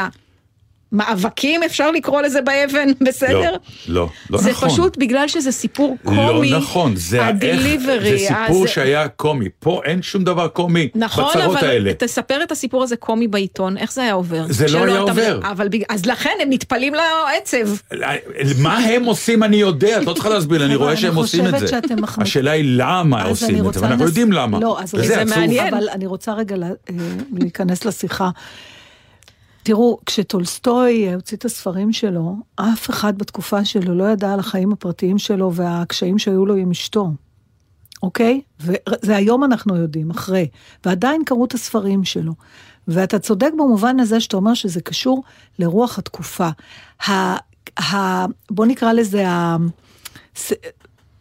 המאבקים, אפשר לקרוא לזה באבן, בסדר? לא, לא, לא זה נכון. פשוט בגלל שזה סיפור לא קומי. נכון, זה הדליברי, זה סיפור אז- שהיה קומי, פה אין שום דבר קומי נכון, בצרות אבל האלה. תספר את הסיפור הזה קומי בעיתון, איך זה היה עובר? זה לא היה אתה- עובר. אבל בג- אז לכן הם נטפלים לעצב. מה הם עושים אני יודע, את לא צריכה להסביר אני רואה שהם עושים את חושבת זה. השאלה היא למה אז אני עושים את רוצה זה, ואנחנו יודעים למה. לא, אז זה. מעניין. אבל אני רוצה רגע אה, להיכנס לשיחה. תראו, כשטולסטוי הוציא את הספרים שלו, אף אחד בתקופה שלו לא ידע על החיים הפרטיים שלו והקשיים שהיו לו עם אשתו, אוקיי? וזה היום אנחנו יודעים, אחרי. ועדיין קראו את הספרים שלו. ואתה צודק במובן הזה שאתה אומר שזה קשור לרוח התקופה. ה, ה, בוא נקרא לזה ה... ס-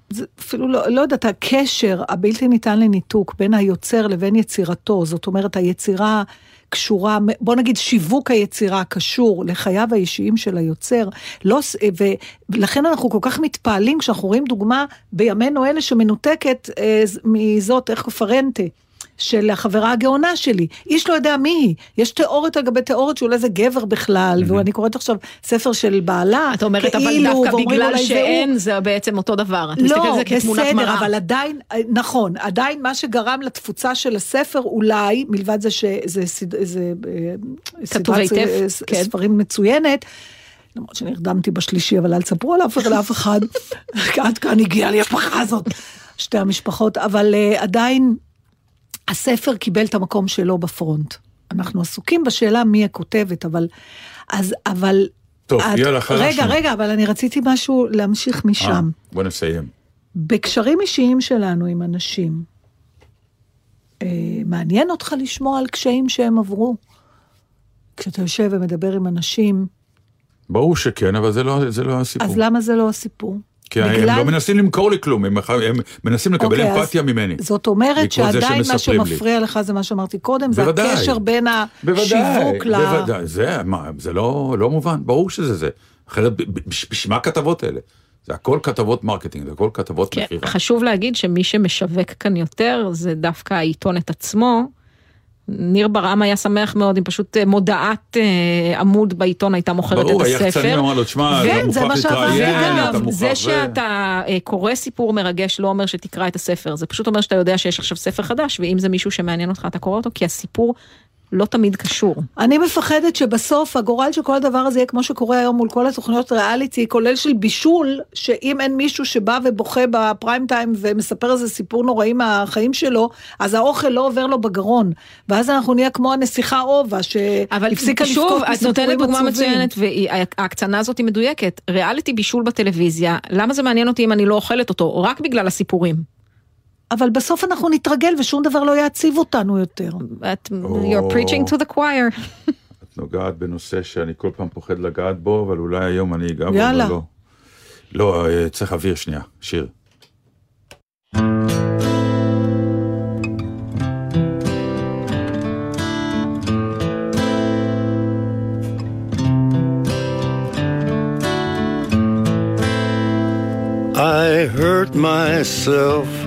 זה אפילו לא, לא יודעת, הקשר הבלתי ניתן לניתוק בין היוצר לבין יצירתו, זאת אומרת, היצירה קשורה, בוא נגיד שיווק היצירה קשור לחייו האישיים של היוצר, לא, ולכן אנחנו כל כך מתפעלים כשאנחנו רואים דוגמה בימינו אלה שמנותקת אה, מזאת, איך פרנטה. של החברה הגאונה שלי. איש לא יודע מי היא. יש תיאוריות על גבי תיאוריות שאולי זה גבר בכלל, ואני קוראת עכשיו ספר של בעלה, את אומרת, אבל כאילו, דווקא ואומרים בגלל אולי זה הוא. שאין, זה בעצם אותו דבר. את מסתכלת על לא, זה כתמונת בסדר, מראה. אבל עדיין, נכון, עדיין מה שגרם לתפוצה של הספר אולי, מלבד זה שזה סד- זה, אה, סדרת היטב, אה, כן. ספרים מצוינת, למרות שנרדמתי בשלישי, אבל אל תספרו עליו לאף אחד, עד כאן הגיעה לי הפחה הזאת, שתי המשפחות, אבל אה, עדיין הספר קיבל את המקום שלו בפרונט. אנחנו עסוקים בשאלה מי הכותבת, אבל... אז, אבל... טוב, את- יאללה, חלשנו. רגע, רגע, אבל אני רציתי משהו להמשיך אה, משם. בוא נסיים. בקשרים אישיים שלנו עם אנשים, אה, מעניין אותך לשמוע על קשיים שהם עברו? כשאתה יושב ומדבר עם אנשים, ברור שכן, אבל זה לא, זה לא הסיפור. אז למה זה לא הסיפור? כי הם לא מנסים למכור לי כלום, הם, הם מנסים לקבל אוקיי, אז אמפתיה ממני. זאת אומרת זה שעדיין מה שמספרים לי. שמפריע לך זה מה שאמרתי קודם, זה בוודאי. הקשר בין השיווק ל... בוודאי, זה, מה, זה לא, לא מובן, ברור שזה זה. אחרת, ב- ב- בשביל מה הכתבות האלה? זה הכל כתבות marketing, זה הכל כתבות כן, מכירה. חשוב להגיד שמי שמשווק כאן יותר זה דווקא העיתונת עצמו. ניר ברעם היה שמח מאוד אם פשוט אה, מודעת אה, עמוד בעיתון הייתה מוכרת ברור, את הספר. היחצנים אמר לו, תשמע, כן, אתה מוכרח להתראיין. אתה מוכרח... זה ו- שאתה אה, קורא סיפור מרגש לא אומר שתקרא את הספר, זה פשוט אומר שאתה יודע שיש עכשיו ספר חדש, ואם זה מישהו שמעניין אותך אתה קורא אותו, כי הסיפור לא תמיד קשור. אני מפחדת שבסוף הגורל של כל הדבר הזה יהיה כמו שקורה היום מול כל התוכניות ריאליטי, כולל של בישול, שאם אין מישהו שבא ובוכה בפריים טיים ומספר איזה סיפור נוראי מהחיים שלו, אז האוכל לא עובר לו בגרון. ואז אנחנו נהיה כמו הנסיכה אובה, אבל שהפסיקה שוב, לבכות את מסיפורים נותנת דוגמה עצובים. מצוינת, וההקצנה הזאת היא מדויקת. ריאליטי בישול בטלוויזיה, למה זה מעניין אותי אם אני לא אוכלת אותו? רק בגלל הסיפורים. אבל בסוף אנחנו נתרגל ושום דבר לא יעציב אותנו יותר. את, you're preaching to the choir. את נוגעת בנושא שאני כל פעם פוחד לגעת בו, אבל אולי היום אני אגע בו. אבל לא. לא, אה, צריך אוויר שנייה, שיר. I hurt myself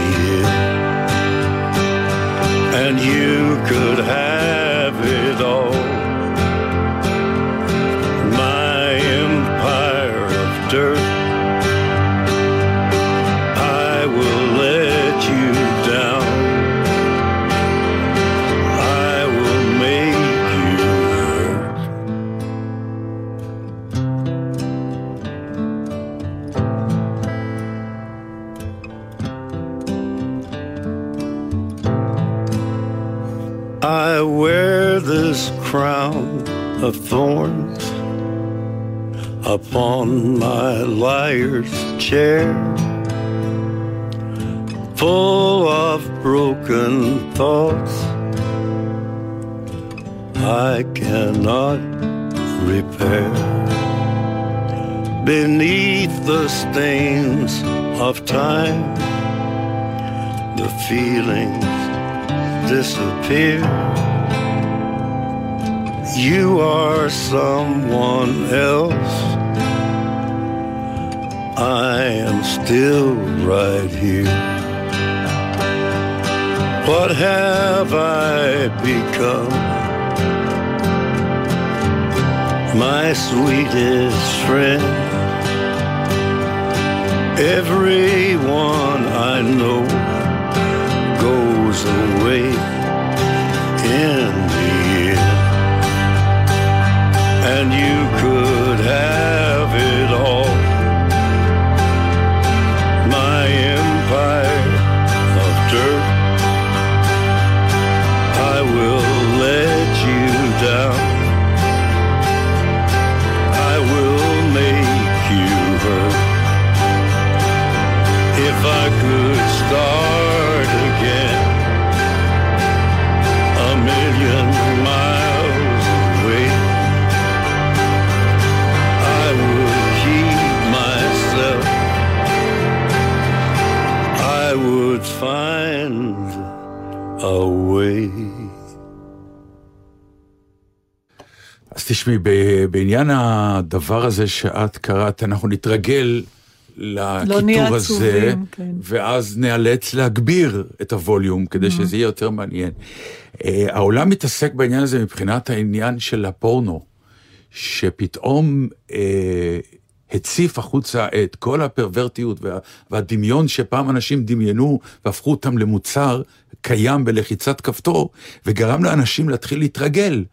you could have upon my liar's chair, full of broken thoughts I cannot repair. Beneath the stains of time, the feelings disappear. You are someone else am still right here. What have I become? My sweetest friend, everyone I know goes away in the end, and you could have. תשמעי, בעניין הדבר הזה שאת קראת, אנחנו נתרגל נהיה לכיתוב הזה, עצובים, כן. ואז נאלץ להגביר את הווליום כדי Mm-hmm. שזה יהיה יותר מעניין. אה, העולם מתעסק בעניין הזה מבחינת העניין של הפורנו, שפתאום אה, הציף החוצה את כל הפרוורטיות וה, והדמיון שפעם אנשים דמיינו והפכו אותם למוצר קיים בלחיצת כפתור, וגרם לאנשים להתחיל להתרגל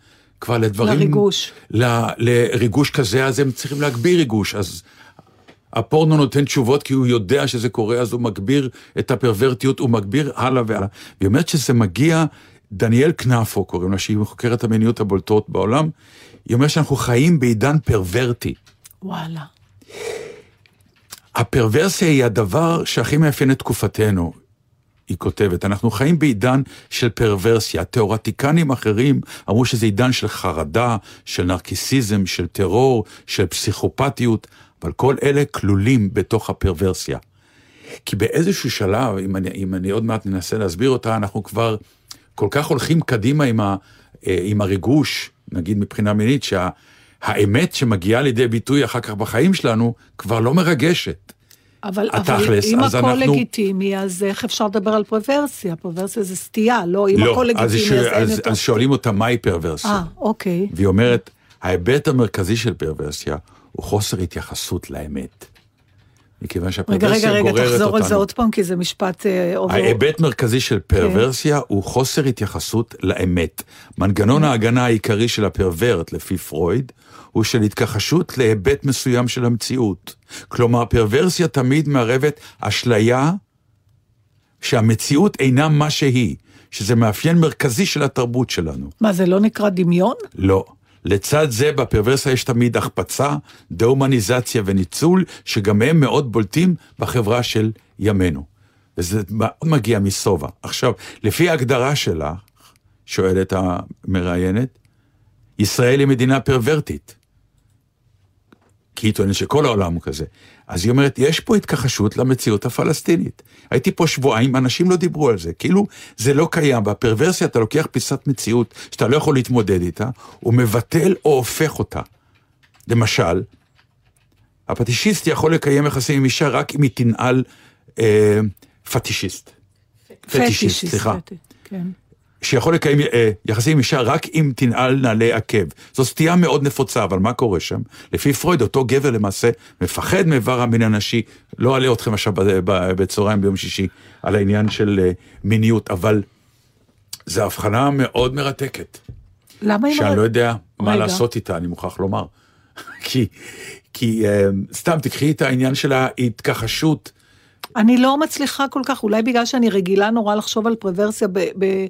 כבר לדברים... לריגוש. ל, לריגוש כזה, אז הם צריכים להגביר ריגוש. אז הפורנו נותן תשובות כי הוא יודע שזה קורה, אז הוא מגביר את הפרוורטיות, הוא מגביר הלאה והלאה. והיא אומרת שזה מגיע, דניאל כנפו קוראים לה, שהיא חוקרת המיניות הבולטות בעולם, היא אומרת שאנחנו חיים בעידן פרוורטי. וואלה. הפרוורסיה היא הדבר שהכי מאפיין את תקופתנו. היא כותבת, אנחנו חיים בעידן של פרוורסיה. תיאורטיקנים אחרים אמרו שזה עידן של חרדה, של נרקיסיזם, של טרור, של פסיכופתיות, אבל כל אלה כלולים בתוך הפרוורסיה. כי באיזשהו שלב, אם אני, אם אני עוד מעט ננסה להסביר אותה, אנחנו כבר כל כך הולכים קדימה עם, ה, אה, עם הריגוש, נגיד מבחינה מינית, שהאמת שמגיעה לידי ביטוי אחר כך בחיים שלנו, כבר לא מרגשת. אבל, אבל התכלס, אם אז הכל אנחנו- לגיטימי, אז איך אפשר לדבר על פרוורסיה? פרוורסיה זה סטייה, לא, אם לא, הכל אז, לגיטימי, ש... אז אז, יותר... אז שואלים אותה מהי פרוורסיה. אה, אוקיי. והיא אומרת, ההיבט המרכזי של פרוורסיה הוא חוסר התייחסות לאמת. מכיוון רגע, שהפרוורסיה רגע, רגע, גוררת תחזור על זה אותנו. עוד פעם, כי זה משפט... אה, עובר- ההיבט מרכזי של פרוורסיה הוא חוסר התייחסות לאמת. מנגנון ההגנה העיקרי של הפרוורט, לפי פרויד, הוא של התכחשות להיבט מסוים של המציאות. כלומר, פרוורסיה תמיד מערבת אשליה שהמציאות אינה מה שהיא, שזה מאפיין מרכזי של התרבות שלנו. מה, זה לא נקרא דמיון? לא. לצד זה בפרוורסיה יש תמיד החפצה, דה-הומניזציה וניצול, שגם הם מאוד בולטים בחברה של ימינו. וזה מאוד מגיע משובע. עכשיו, לפי ההגדרה שלך, שואלת המראיינת, ישראל היא מדינה פרוורטית. כי היא טוענת שכל העולם הוא כזה. אז היא אומרת, יש פה התכחשות למציאות הפלסטינית. הייתי פה שבועיים, אנשים לא דיברו על זה. כאילו, זה לא קיים. בפרוורסיה אתה לוקח פיסת מציאות שאתה לא יכול להתמודד איתה, ומבטל או הופך אותה. למשל, הפטישיסט יכול לקיים יחסים עם אישה רק אם היא תנעל אה, פטישיסט. פטישיסט, סליחה. פטי, כן. שיכול לקיים אה, יחסים עם אישה רק אם תנעל נעלי עקב. זו סטייה מאוד נפוצה, אבל מה קורה שם? לפי פרויד, אותו גבר למעשה מפחד מאיבר המין הנשי. לא אעלה אתכם עכשיו בצהריים ביום שישי על העניין של אה, מיניות, אבל זו הבחנה מאוד מרתקת, למה אם... שאני לא יודע מה רגע. לעשות איתה, אני מוכרח לומר. כי, כי אה, סתם, תקחי את העניין של ההתכחשות. אני לא מצליחה כל כך, אולי בגלל שאני רגילה נורא לחשוב על פרוורסיה ב... ב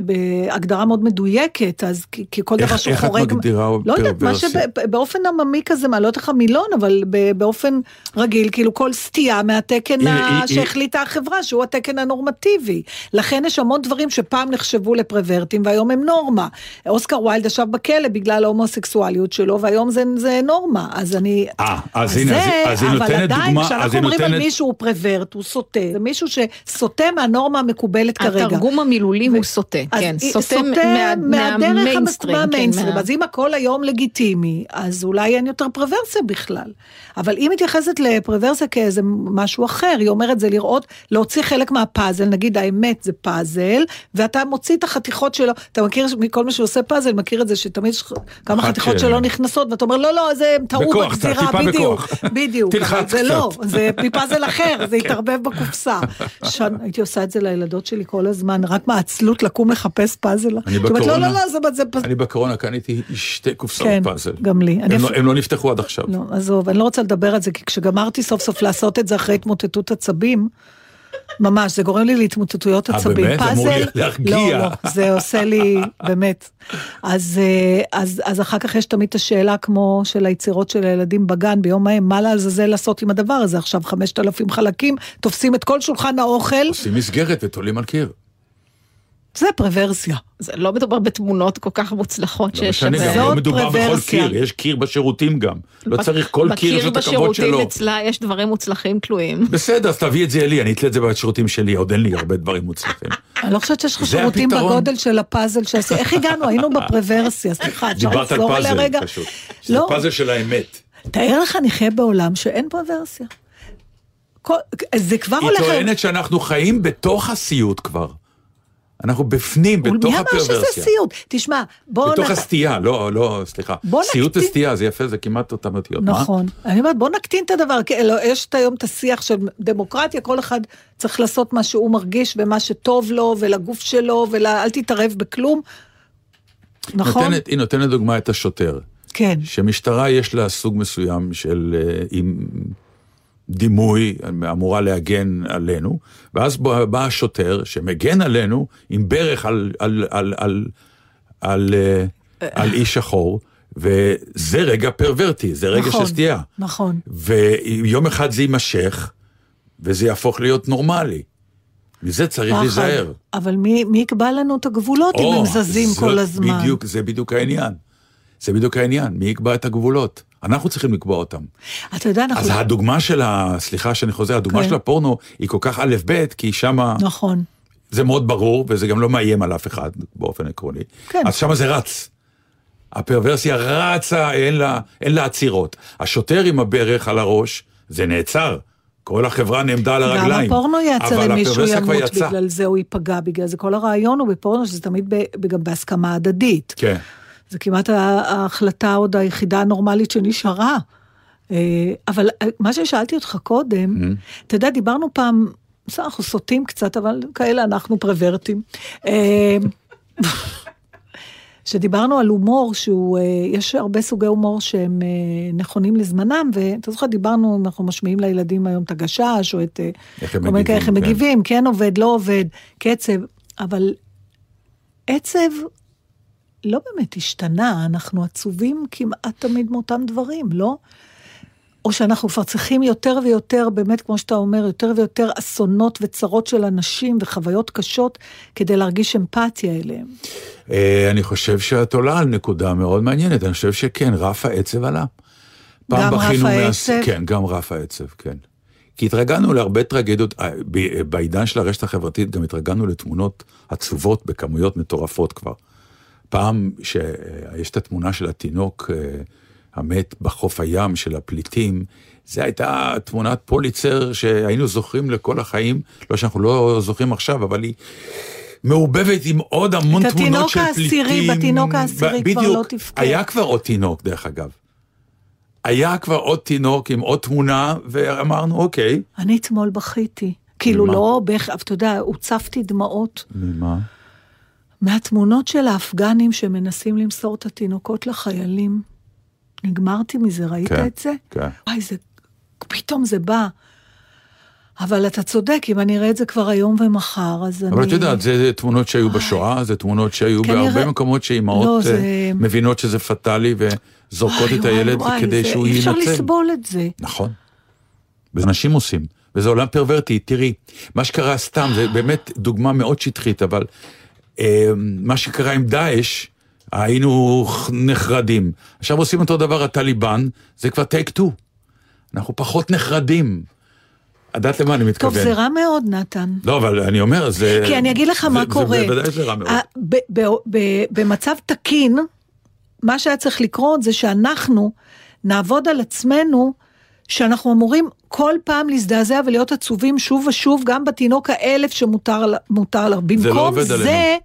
בהגדרה מאוד מדויקת, אז כי, כל איך- דבר שהוא איך את חורג... מגדירה לא יודעת, מה פרוורסיה? שבאופן עממי כזה, מה, לא יודעת איך המילון, אבל באופן רגיל, כאילו כל סטייה מהתקן ה- שהחליטה החברה, שהוא התקן הנורמטיבי. לכן יש המון דברים שפעם נחשבו לפרוורטים והיום הם נורמה. אוסקר ויילד ישב בכלא בגלל ההומוסקסואליות שלו, והיום זה, זה נורמה. אז אני... אה, אז הנה, אז היא- אז היא אבל נותנת עדיין, דוגמה, כשאנחנו אומרים על נותנת- מישהו הוא פרוורט, הוא סוטה, זה מישהו שסוטה מהנורמה המקובלת כרגע. התרגום המילולי הוא סוטה, אז כן, היא- סוטה מה- מה- מהדרך מהמיינסטרים, המק- כן, מהמיינסטרים. מה- אז אם הכל היום לגיטימי, אז אולי אין יותר פרוורסיה בכלל. אבל היא מתייחסת לפרוורסיה כאיזה משהו אחר, היא אומרת זה לראות, להוציא חלק מהפאזל, נגיד האמת זה פאזל, ואתה מוציא את החתיכות שלו, אתה מכיר, מכל מי שעושה פאזל, מכיר את זה שתמיד יש כמה חתיכות ש- שלא נכנסות, ואתה אומר לא, לא, זה טעו בגזירה, בדיוק. בדיוק, אבל זה לא. זה מפאזל אחר, זה התערבב בקופסה. הייתי עושה את זה לילדות שלי כל הזמן, רק מעצלות לקום לחפש פאזל. אני לא, בקורונה- לא, לא, זה... זה אני בקורונה קניתי שתי קופסאות כן, פאזל. גם לי. הם, לא, אפ- הם לא נפתחו עד עכשיו. לא, עזוב, אני לא רוצה לדבר על זה, כי כשגמרתי סוף סוף לעשות את זה אחרי התמוטטות עצבים, ממש, זה גורם לי להתמוטטויות אה, עצבים. באמת? אמור פאזל, להרגיע. לא, לא, זה עושה לי, באמת. אז, אה, אז, אז אחר כך יש תמיד את השאלה כמו של היצירות של הילדים בגן ביום ההם, מה לעזאזל לעשות עם הדבר הזה? עכשיו 5,000 חלקים, תופסים את כל שולחן האוכל, עושים מסגרת ותולים על קיר. זה פרוורסיה. זה לא מדובר בתמונות כל כך מוצלחות לא שיש משנה, שם. לא מדובר בכל פרוורסיה. קיר, יש קיר בשירותים גם. לא בק- צריך כל קיר יש את הכבוד בקיר שלו. בשירותים אצלה יש דברים מוצלחים תלויים. בסדר, אז תביא את זה אלי, אני אתלה את זה בשירותים שלי, עוד אין לי הרבה דברים מוצלחים. אני לא חושבת שיש לך זה שירותים הפתרון. בגודל של הפאזל שעשית. איך הגענו? היינו בפרוורסיה, סליחה, אפשר דיברת על לחזור עליה פאזל, רגע? פשוט. שזה לא, פאזל של האמת. תאר לך נחיה בעולם שאין פרוורסיה. כל- זה כבר היא הולך... טוענת שאנחנו חיים בתוך הסיוט כבר. אנחנו בפנים, בתוך מי אמר שזה הפרוורסיה. סיוט? תשמע, בוא... בתוך נ- הסטייה, לא, לא, סליחה. סיוט נקטין- וסטייה, זה יפה, זה כמעט אותם אותיות. מה? נכון. אני אומרת, בוא נקטין את הדבר, כי לא, יש את היום את השיח של דמוקרטיה, כל אחד צריך לעשות מה שהוא מרגיש ומה שטוב לו ולגוף שלו, ואל תתערב בכלום. נכון? נותנת, היא נותנת דוגמה את השוטר. כן. שמשטרה יש לה סוג מסוים של אה, עם דימוי, אמורה להגן עלינו, ואז בא, השוטר שמגן עלינו עם ברך על, על, על, על, על, אה, על איש שחור, וזה רגע פרוורטי, זה רגע נכון, של סטייה. נכון. ויום אחד זה יימשך, וזה יהפוך להיות נורמלי. מזה צריך פחד. להיזהר. אבל מי, מי יקבע לנו את הגבולות אם או, הם זזים כל הזמן? בדיוק, זה בדיוק העניין. זה בדיוק העניין, מי יקבע את הגבולות? אנחנו צריכים לקבוע אותם. אתה יודע, אנחנו... אז הדוגמה של ה... סליחה שאני חוזר, הדוגמה כן. של הפורנו היא כל כך א' ב', כי שמה נכון. זה מאוד ברור, וזה גם לא מאיים על אף אחד באופן עקרוני. כן. אז שמה זה רץ. הפרוורסיה רצה, אין לה, אין לה עצירות. השוטר עם הברך על הראש, זה נעצר. כל החברה נעמדה על גם הרגליים. הפורנו ייעצר אם מישהו ימות. בגלל זה, הוא ייפגע בגלל זה. כל הרעיון הוא בפורנו שזה תמיד ב, גם בהסכמה הדדית. כן. זה כמעט ההחלטה עוד היחידה הנורמלית שנשארה. אה, אבל אה, מה ששאלתי אותך קודם, אתה יודע, דיברנו פעם, בסדר, אנחנו סוטים קצת, אבל כאלה אנחנו פרוורטים. אה, שדיברנו על הומור, שהוא, יש הרבה סוגי הומור שהם נכונים לזמנם, ואתה זוכר, דיברנו, אנחנו משמיעים לילדים היום את הגשש, או את... איך הם כאלה, איך הם מגיבים, כן. מגיבים, כן עובד, לא עובד, קצב, אבל עצב לא באמת השתנה, אנחנו עצובים כמעט תמיד מאותם דברים, לא? או שאנחנו כבר צריכים יותר ויותר, באמת, כמו שאתה אומר, יותר ויותר אסונות וצרות של אנשים וחוויות קשות כדי להרגיש אמפתיה אליהם. אה, אני חושב שאת עולה על נקודה מאוד מעניינת, אני חושב שכן, רף העצב עלה. גם רף העצב? כן, גם רף העצב, כן. כי התרגלנו להרבה טרגדיות, אה, בעידן של הרשת החברתית גם התרגלנו לתמונות עצובות בכמויות מטורפות כבר. פעם שיש את התמונה של התינוק אה, המת בחוף הים של הפליטים, זו הייתה תמונת פוליצר שהיינו זוכרים לכל החיים, לא שאנחנו לא זוכרים עכשיו, אבל היא מעובבת עם עוד המון תמונות התינוק של פליטים. העשירי, בתינוק העשירי כבר לא בדיוק. תבכה. היה כבר עוד תינוק, דרך אגב. היה כבר עוד תינוק עם עוד תמונה, ואמרנו, אוקיי. אני אתמול בכיתי. כאילו? לא, אתה יודע, הוצפתי דמעות ממה? מהתמונות של האפגנים שמנסים למסור את התינוקות לחיילים. נגמרתי מזה, ראית כן, את זה? כן. וואי, זה... פתאום זה בא. אבל אתה צודק, אם אני אראה את זה כבר היום ומחר, אז אני... אבל את יודעת, זה תמונות שהיו בשואה, זה תמונות שהיו כנראה- בהרבה מקומות שאימהות לא, אה, זה- מבינות שזה פטאלי וזורקות את הילד וואי, כדי זה- שהוא אי אפשר. לסבול את זה. נכון. וזה אנשים עושים, וזה עולם פרוורטי, תראי, מה שקרה סתם, זה באמת דוגמה מאוד שטחית, אבל אה, מה שקרה עם דאעש, היינו נחרדים. עכשיו עושים אותו דבר הטליבן, זה כבר טייק טו. אנחנו פחות נחרדים. את יודעת למה אני מתכוון? טוב, זה רע מאוד, נתן. לא, אבל אני אומר, זה... כי אני אגיד לך זה- מה זה קורה. בוודאי זה רע מאוד. ה- ב- ב- ב- במצב תקין, מה שהיה צריך לקרות זה שאנחנו נעבוד על עצמנו, שאנחנו אמורים כל פעם להזדעזע ולהיות עצובים שוב ושוב, גם בתינוק האלף שמותר לה- לה. במקום עובד זה... עלינו.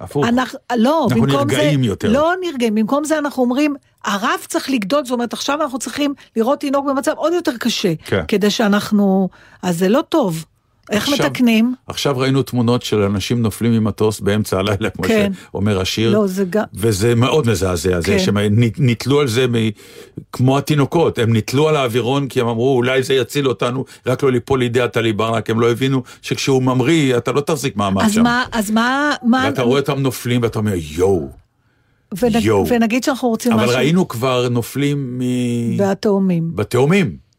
הפוך. אנחנו, לא, אנחנו במקום נרגעים זה, יותר. לא נרגעים, במקום זה אנחנו אומרים, הרף צריך לגדול, זאת אומרת, עכשיו אנחנו צריכים לראות תינוק במצב עוד יותר קשה, כן. כדי שאנחנו, אז זה לא טוב. איך עכשיו- מתקנים? עכשיו ראינו תמונות של אנשים נופלים ממטוס באמצע הלילה, כמו כן. שאומר השיר. לא, זה גם... וזה מאוד מזעזע, זה כן. שהם נ- נתלו על זה מ... כמו התינוקות, הם נתלו על האווירון כי הם אמרו אולי זה יציל אותנו, רק לא ליפול לידי הטליבן, רק הם לא הבינו שכשהוא ממריא אתה לא תחזיק מעמד אז שם. מה, אז מה, מה, ואתה רואה אותם נופלים ואתה אומר יואו, ונג, יואו. ונגיד שאנחנו רוצים אבל משהו, ראינו כבר נופלים מ... והתאומים. בתאומים.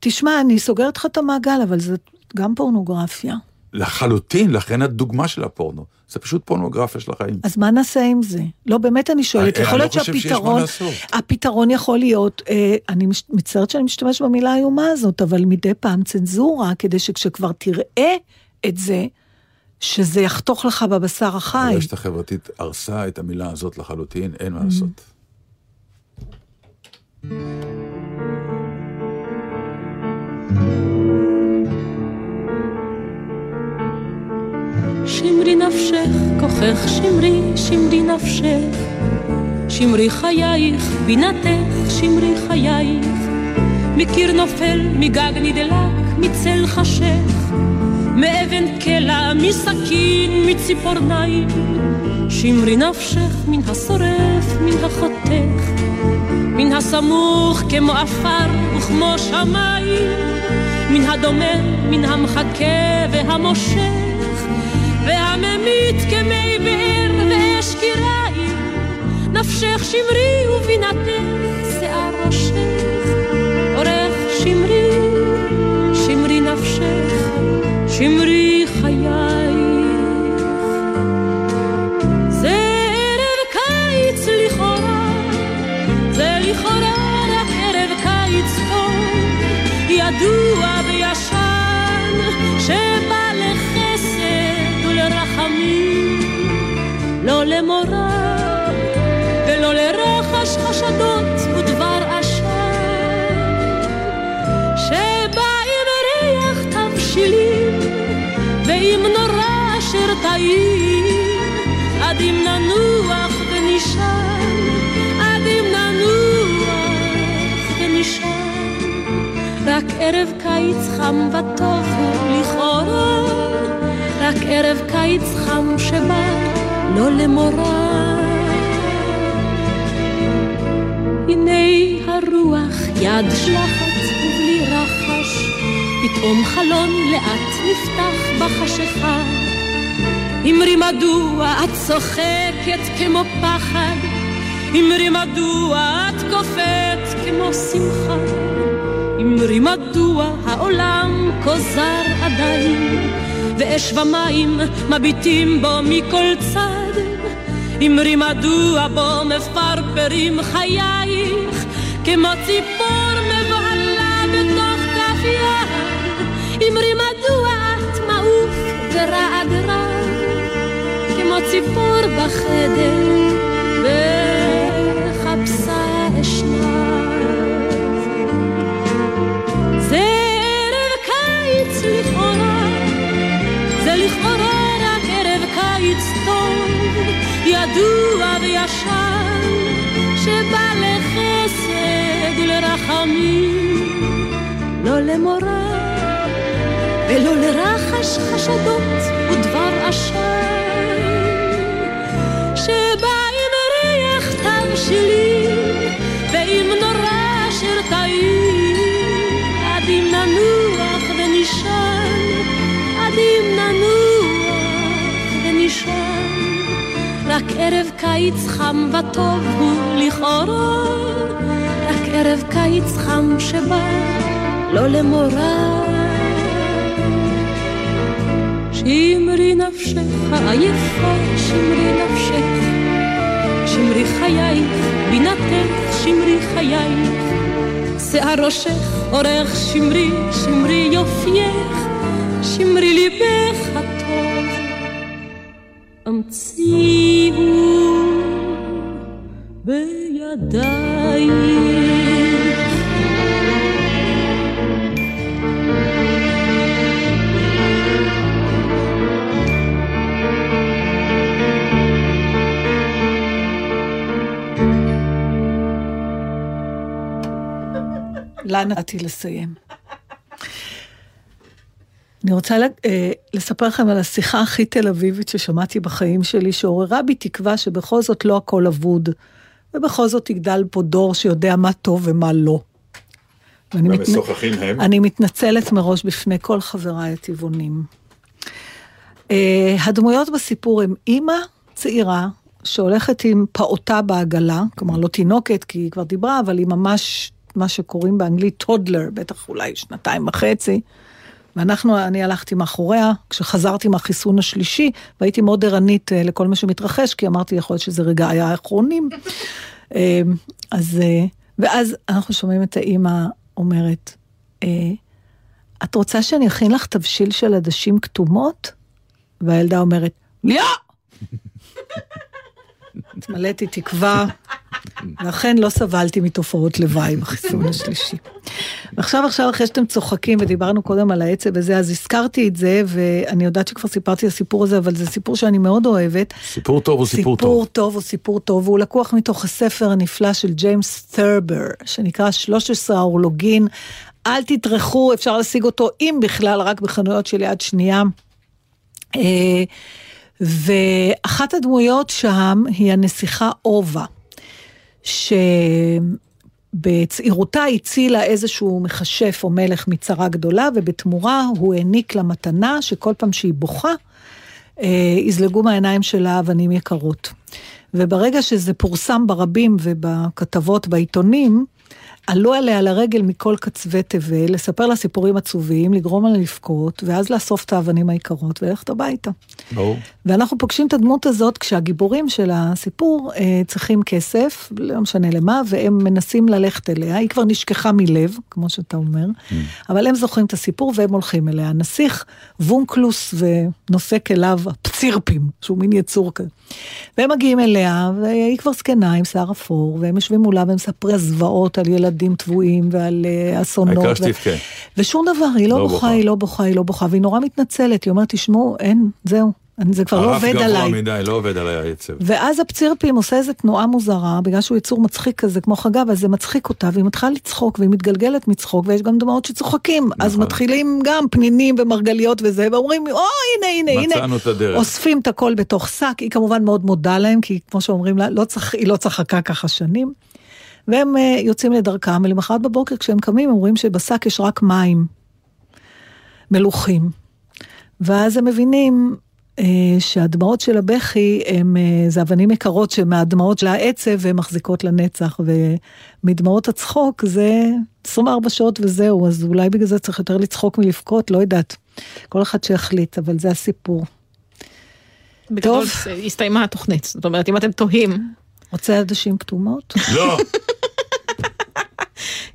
תשמע, אני סוגרת לך את המעגל, אבל זה גם פורנוגרפיה. לחלוטין, לכן הדוגמה של הפורנו. זה פשוט פורנוגרפיה של החיים. אז מה נעשה עם זה? לא, באמת אני שואלת, אני- יכול אני להיות לא מה שהפתרון. הפתרון יכול להיות, אה, אני מש- מצטערת שאני משתמשת במילה האיומה הזאת, אבל מדי פעם צנזורה, כדי שכשכבר תראה את זה, שזה יחתוך לך בבשר החי. הרשת החברתית הרסה את המילה הזאת לחלוטין, אין מה לעשות. שמרי נפשך, כוחך שמרי, שמרי נפשך. שמרי חייך, בינתך, שמרי חייך. מקיר נופל, מגג נדלק, מצל חשך. מאבן קלע, מסכין, מציפורניים. שמרי נפשך מן השורף, מן החותך. מן הסמוך כמו עפר וכמו שמיים. מן הדומם, מן המחכה והמושך. והממית כמי באר ואש קיריים, נפשך שמרי ובינתך שיער ראשך, אורך שמרי, שמרי נפשך, שמרי חייך. לכאורה רק ערב קיץ טוב, ידוע וישן, שבא לחסד ולרחמים, לא למורא ולא לרחש חשדות ודבר עשן, שבא עם ריח תבשילים ועם נורא אשר טעים, עד אם ננוח רק ערב קיץ חם וטוב הוא לכאורה, רק ערב קיץ חם שבא לא למורא. הנה הרוח יד שלחת ובלי רחש, פתאום חלון לאט נפתח בחשיכה. אמרי מדוע את צוחקת כמו פחד, אמרי מדוע את קופאת כמו שמחה. אמרי מדוע העולם כה זר עדיין, ואש ומים מביטים בו מכל צד. אמרי מדוע בו מפרפרים חייך, כמו ציפור מבוהלה בתוך כף יד. אמרי מדוע את מעוף ורעד רב, כמו ציפור בחדר, וחפשה ידוע וישן, שבא לחסד ולרחמים, לא למורא ולא לרחש חשדות ודבר עשן, רק ערב קיץ חם וטוב הוא לכאורה, רק ערב קיץ חם שבא לא למורא. שמרי נפשך העייפה, שמרי נפשך, שמרי חייך, בינתך, שמרי חייך, שיער ראשך, אורך שמרי, שמרי יופייך, שמרי ליבך הטוב. המציאו לה נתתי לסיים. אני רוצה אה, לספר לכם על השיחה הכי תל אביבית ששמעתי בחיים שלי, שעוררה בי תקווה שבכל זאת לא הכל אבוד, ובכל זאת יגדל פה דור שיודע מה טוב ומה לא. ואני מתנ- הם? אני מתנצלת מראש בפני כל חבריי הטבעונים. אה, הדמויות בסיפור הם אימא צעירה שהולכת עם פעוטה בעגלה, כלומר לא תינוקת כי היא כבר דיברה, אבל היא ממש מה שקוראים באנגלית טודלר, בטח אולי שנתיים וחצי, ואנחנו, אני הלכתי מאחוריה, כשחזרתי מהחיסון השלישי, והייתי מאוד ערנית אה, לכל מה שמתרחש, כי אמרתי, יכול להיות שזה רגעי האחרונים. אה, אז, אה, ואז אנחנו שומעים את האימא אומרת, את רוצה שאני אכין לך תבשיל של עדשים כתומות? והילדה אומרת, לא! התמלאתי תקווה, ואכן לא סבלתי מתופעות לוואי בחיסון השלישי. ועכשיו, עכשיו, אחרי שאתם צוחקים, ודיברנו קודם על העצב וזה, אז הזכרתי את זה, ואני יודעת שכבר סיפרתי את הסיפור הזה, אבל זה סיפור שאני מאוד אוהבת. סיפור טוב הוא סיפור טוב. סיפור טוב הוא סיפור טוב, והוא לקוח מתוך הספר הנפלא של ג'יימס ת'רבר, שנקרא 13 האורלוגין. אל תטרחו, אפשר להשיג אותו, אם בכלל, רק בחנויות של יד שנייה. אה, ואחת הדמויות שם היא הנסיכה אובה, שבצעירותה הצילה איזשהו מכשף או מלך מצרה גדולה, ובתמורה הוא העניק לה מתנה שכל פעם שהיא בוכה, אה, יזלגו מהעיניים שלה אבנים יקרות. וברגע שזה פורסם ברבים ובכתבות בעיתונים, עלו עליה לרגל מכל קצווי תבל, לספר לה סיפורים עצובים, לגרום לה לבכות, ואז לאסוף את האבנים היקרות וללכת הביתה. ברור. ואנחנו פוגשים את הדמות הזאת כשהגיבורים של הסיפור אה, צריכים כסף, לא משנה למה, והם מנסים ללכת אליה, היא כבר נשכחה מלב, כמו שאתה אומר, אבל הם זוכרים את הסיפור והם הולכים אליה. הנסיך וונקלוס ונושא כליו הפצירפים, שהוא מין יצור כזה. והם מגיעים אליה, והיא כבר זקנה עם שיער אפור, והם יושבים מולה ומספרי זוועות על ילדים טבועים ועל אה, אסונות. העיקר ו- שתבכה. ושום דבר, היא לא, לא בוכה, בוכה. היא לא בוכה, היא לא בוכה, והיא נורא מתנצלת, היא אומרת, תשמעו, אין, זהו, זה כבר לא הרף עובד גבוה עליי. מדי, לא עובד עליי העצב. ואז הפצירפים עושה איזו תנועה מוזרה, בגלל שהוא יצור מצחיק כזה, כמו חגב, אז זה מצחיק אותה, והיא מתחילה לצחוק, והיא מתגלגלת מצחוק, ויש גם דמעות שצוחקים. אז נכון. מתחילים גם פנינים ומרגליות וזה, ואומרים, או, הנה, הנה, הנה. מצאנו את הדרך. אוספים את הכל בתוך שק, היא כמובן מאוד מודה להם, כי כמו שאומרים לה, לא צח... היא לא צחקה ככה שנים. והם אה, יוצאים לדרכם, ולמחרת בבוקר כשהם קמים, הם רואים שבשק יש רק מים מלוכים. ואז הם מבינים אה, שהדמעות של הבכי הם, אה, זה אבנים יקרות שמהדמעות של העצב והן מחזיקות לנצח, ומדמעות הצחוק זה 24 שעות וזהו, אז אולי בגלל זה צריך יותר לצחוק מלבכות, לא יודעת. כל אחד שיחליט, אבל זה הסיפור. בגדול טוב. הסתיימה התוכנית, זאת אומרת, אם אתם תוהים, רוצה עדשים כתומות? לא,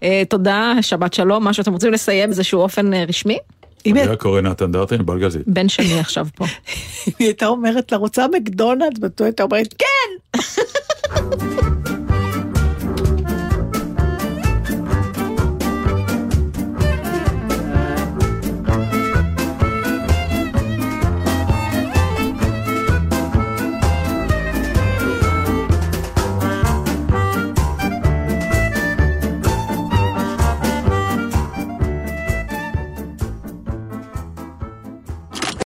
אה, תודה, שבת שלום, מה שאתם רוצים לסיים באיזשהו אופן אה, רשמי? אם היא היה קורא נתן דרטן בלגזית. בן שני עכשיו פה. אם היא הייתה אומרת לה, רוצה מקדונלדס, ואתה הייתה אומרת, כן!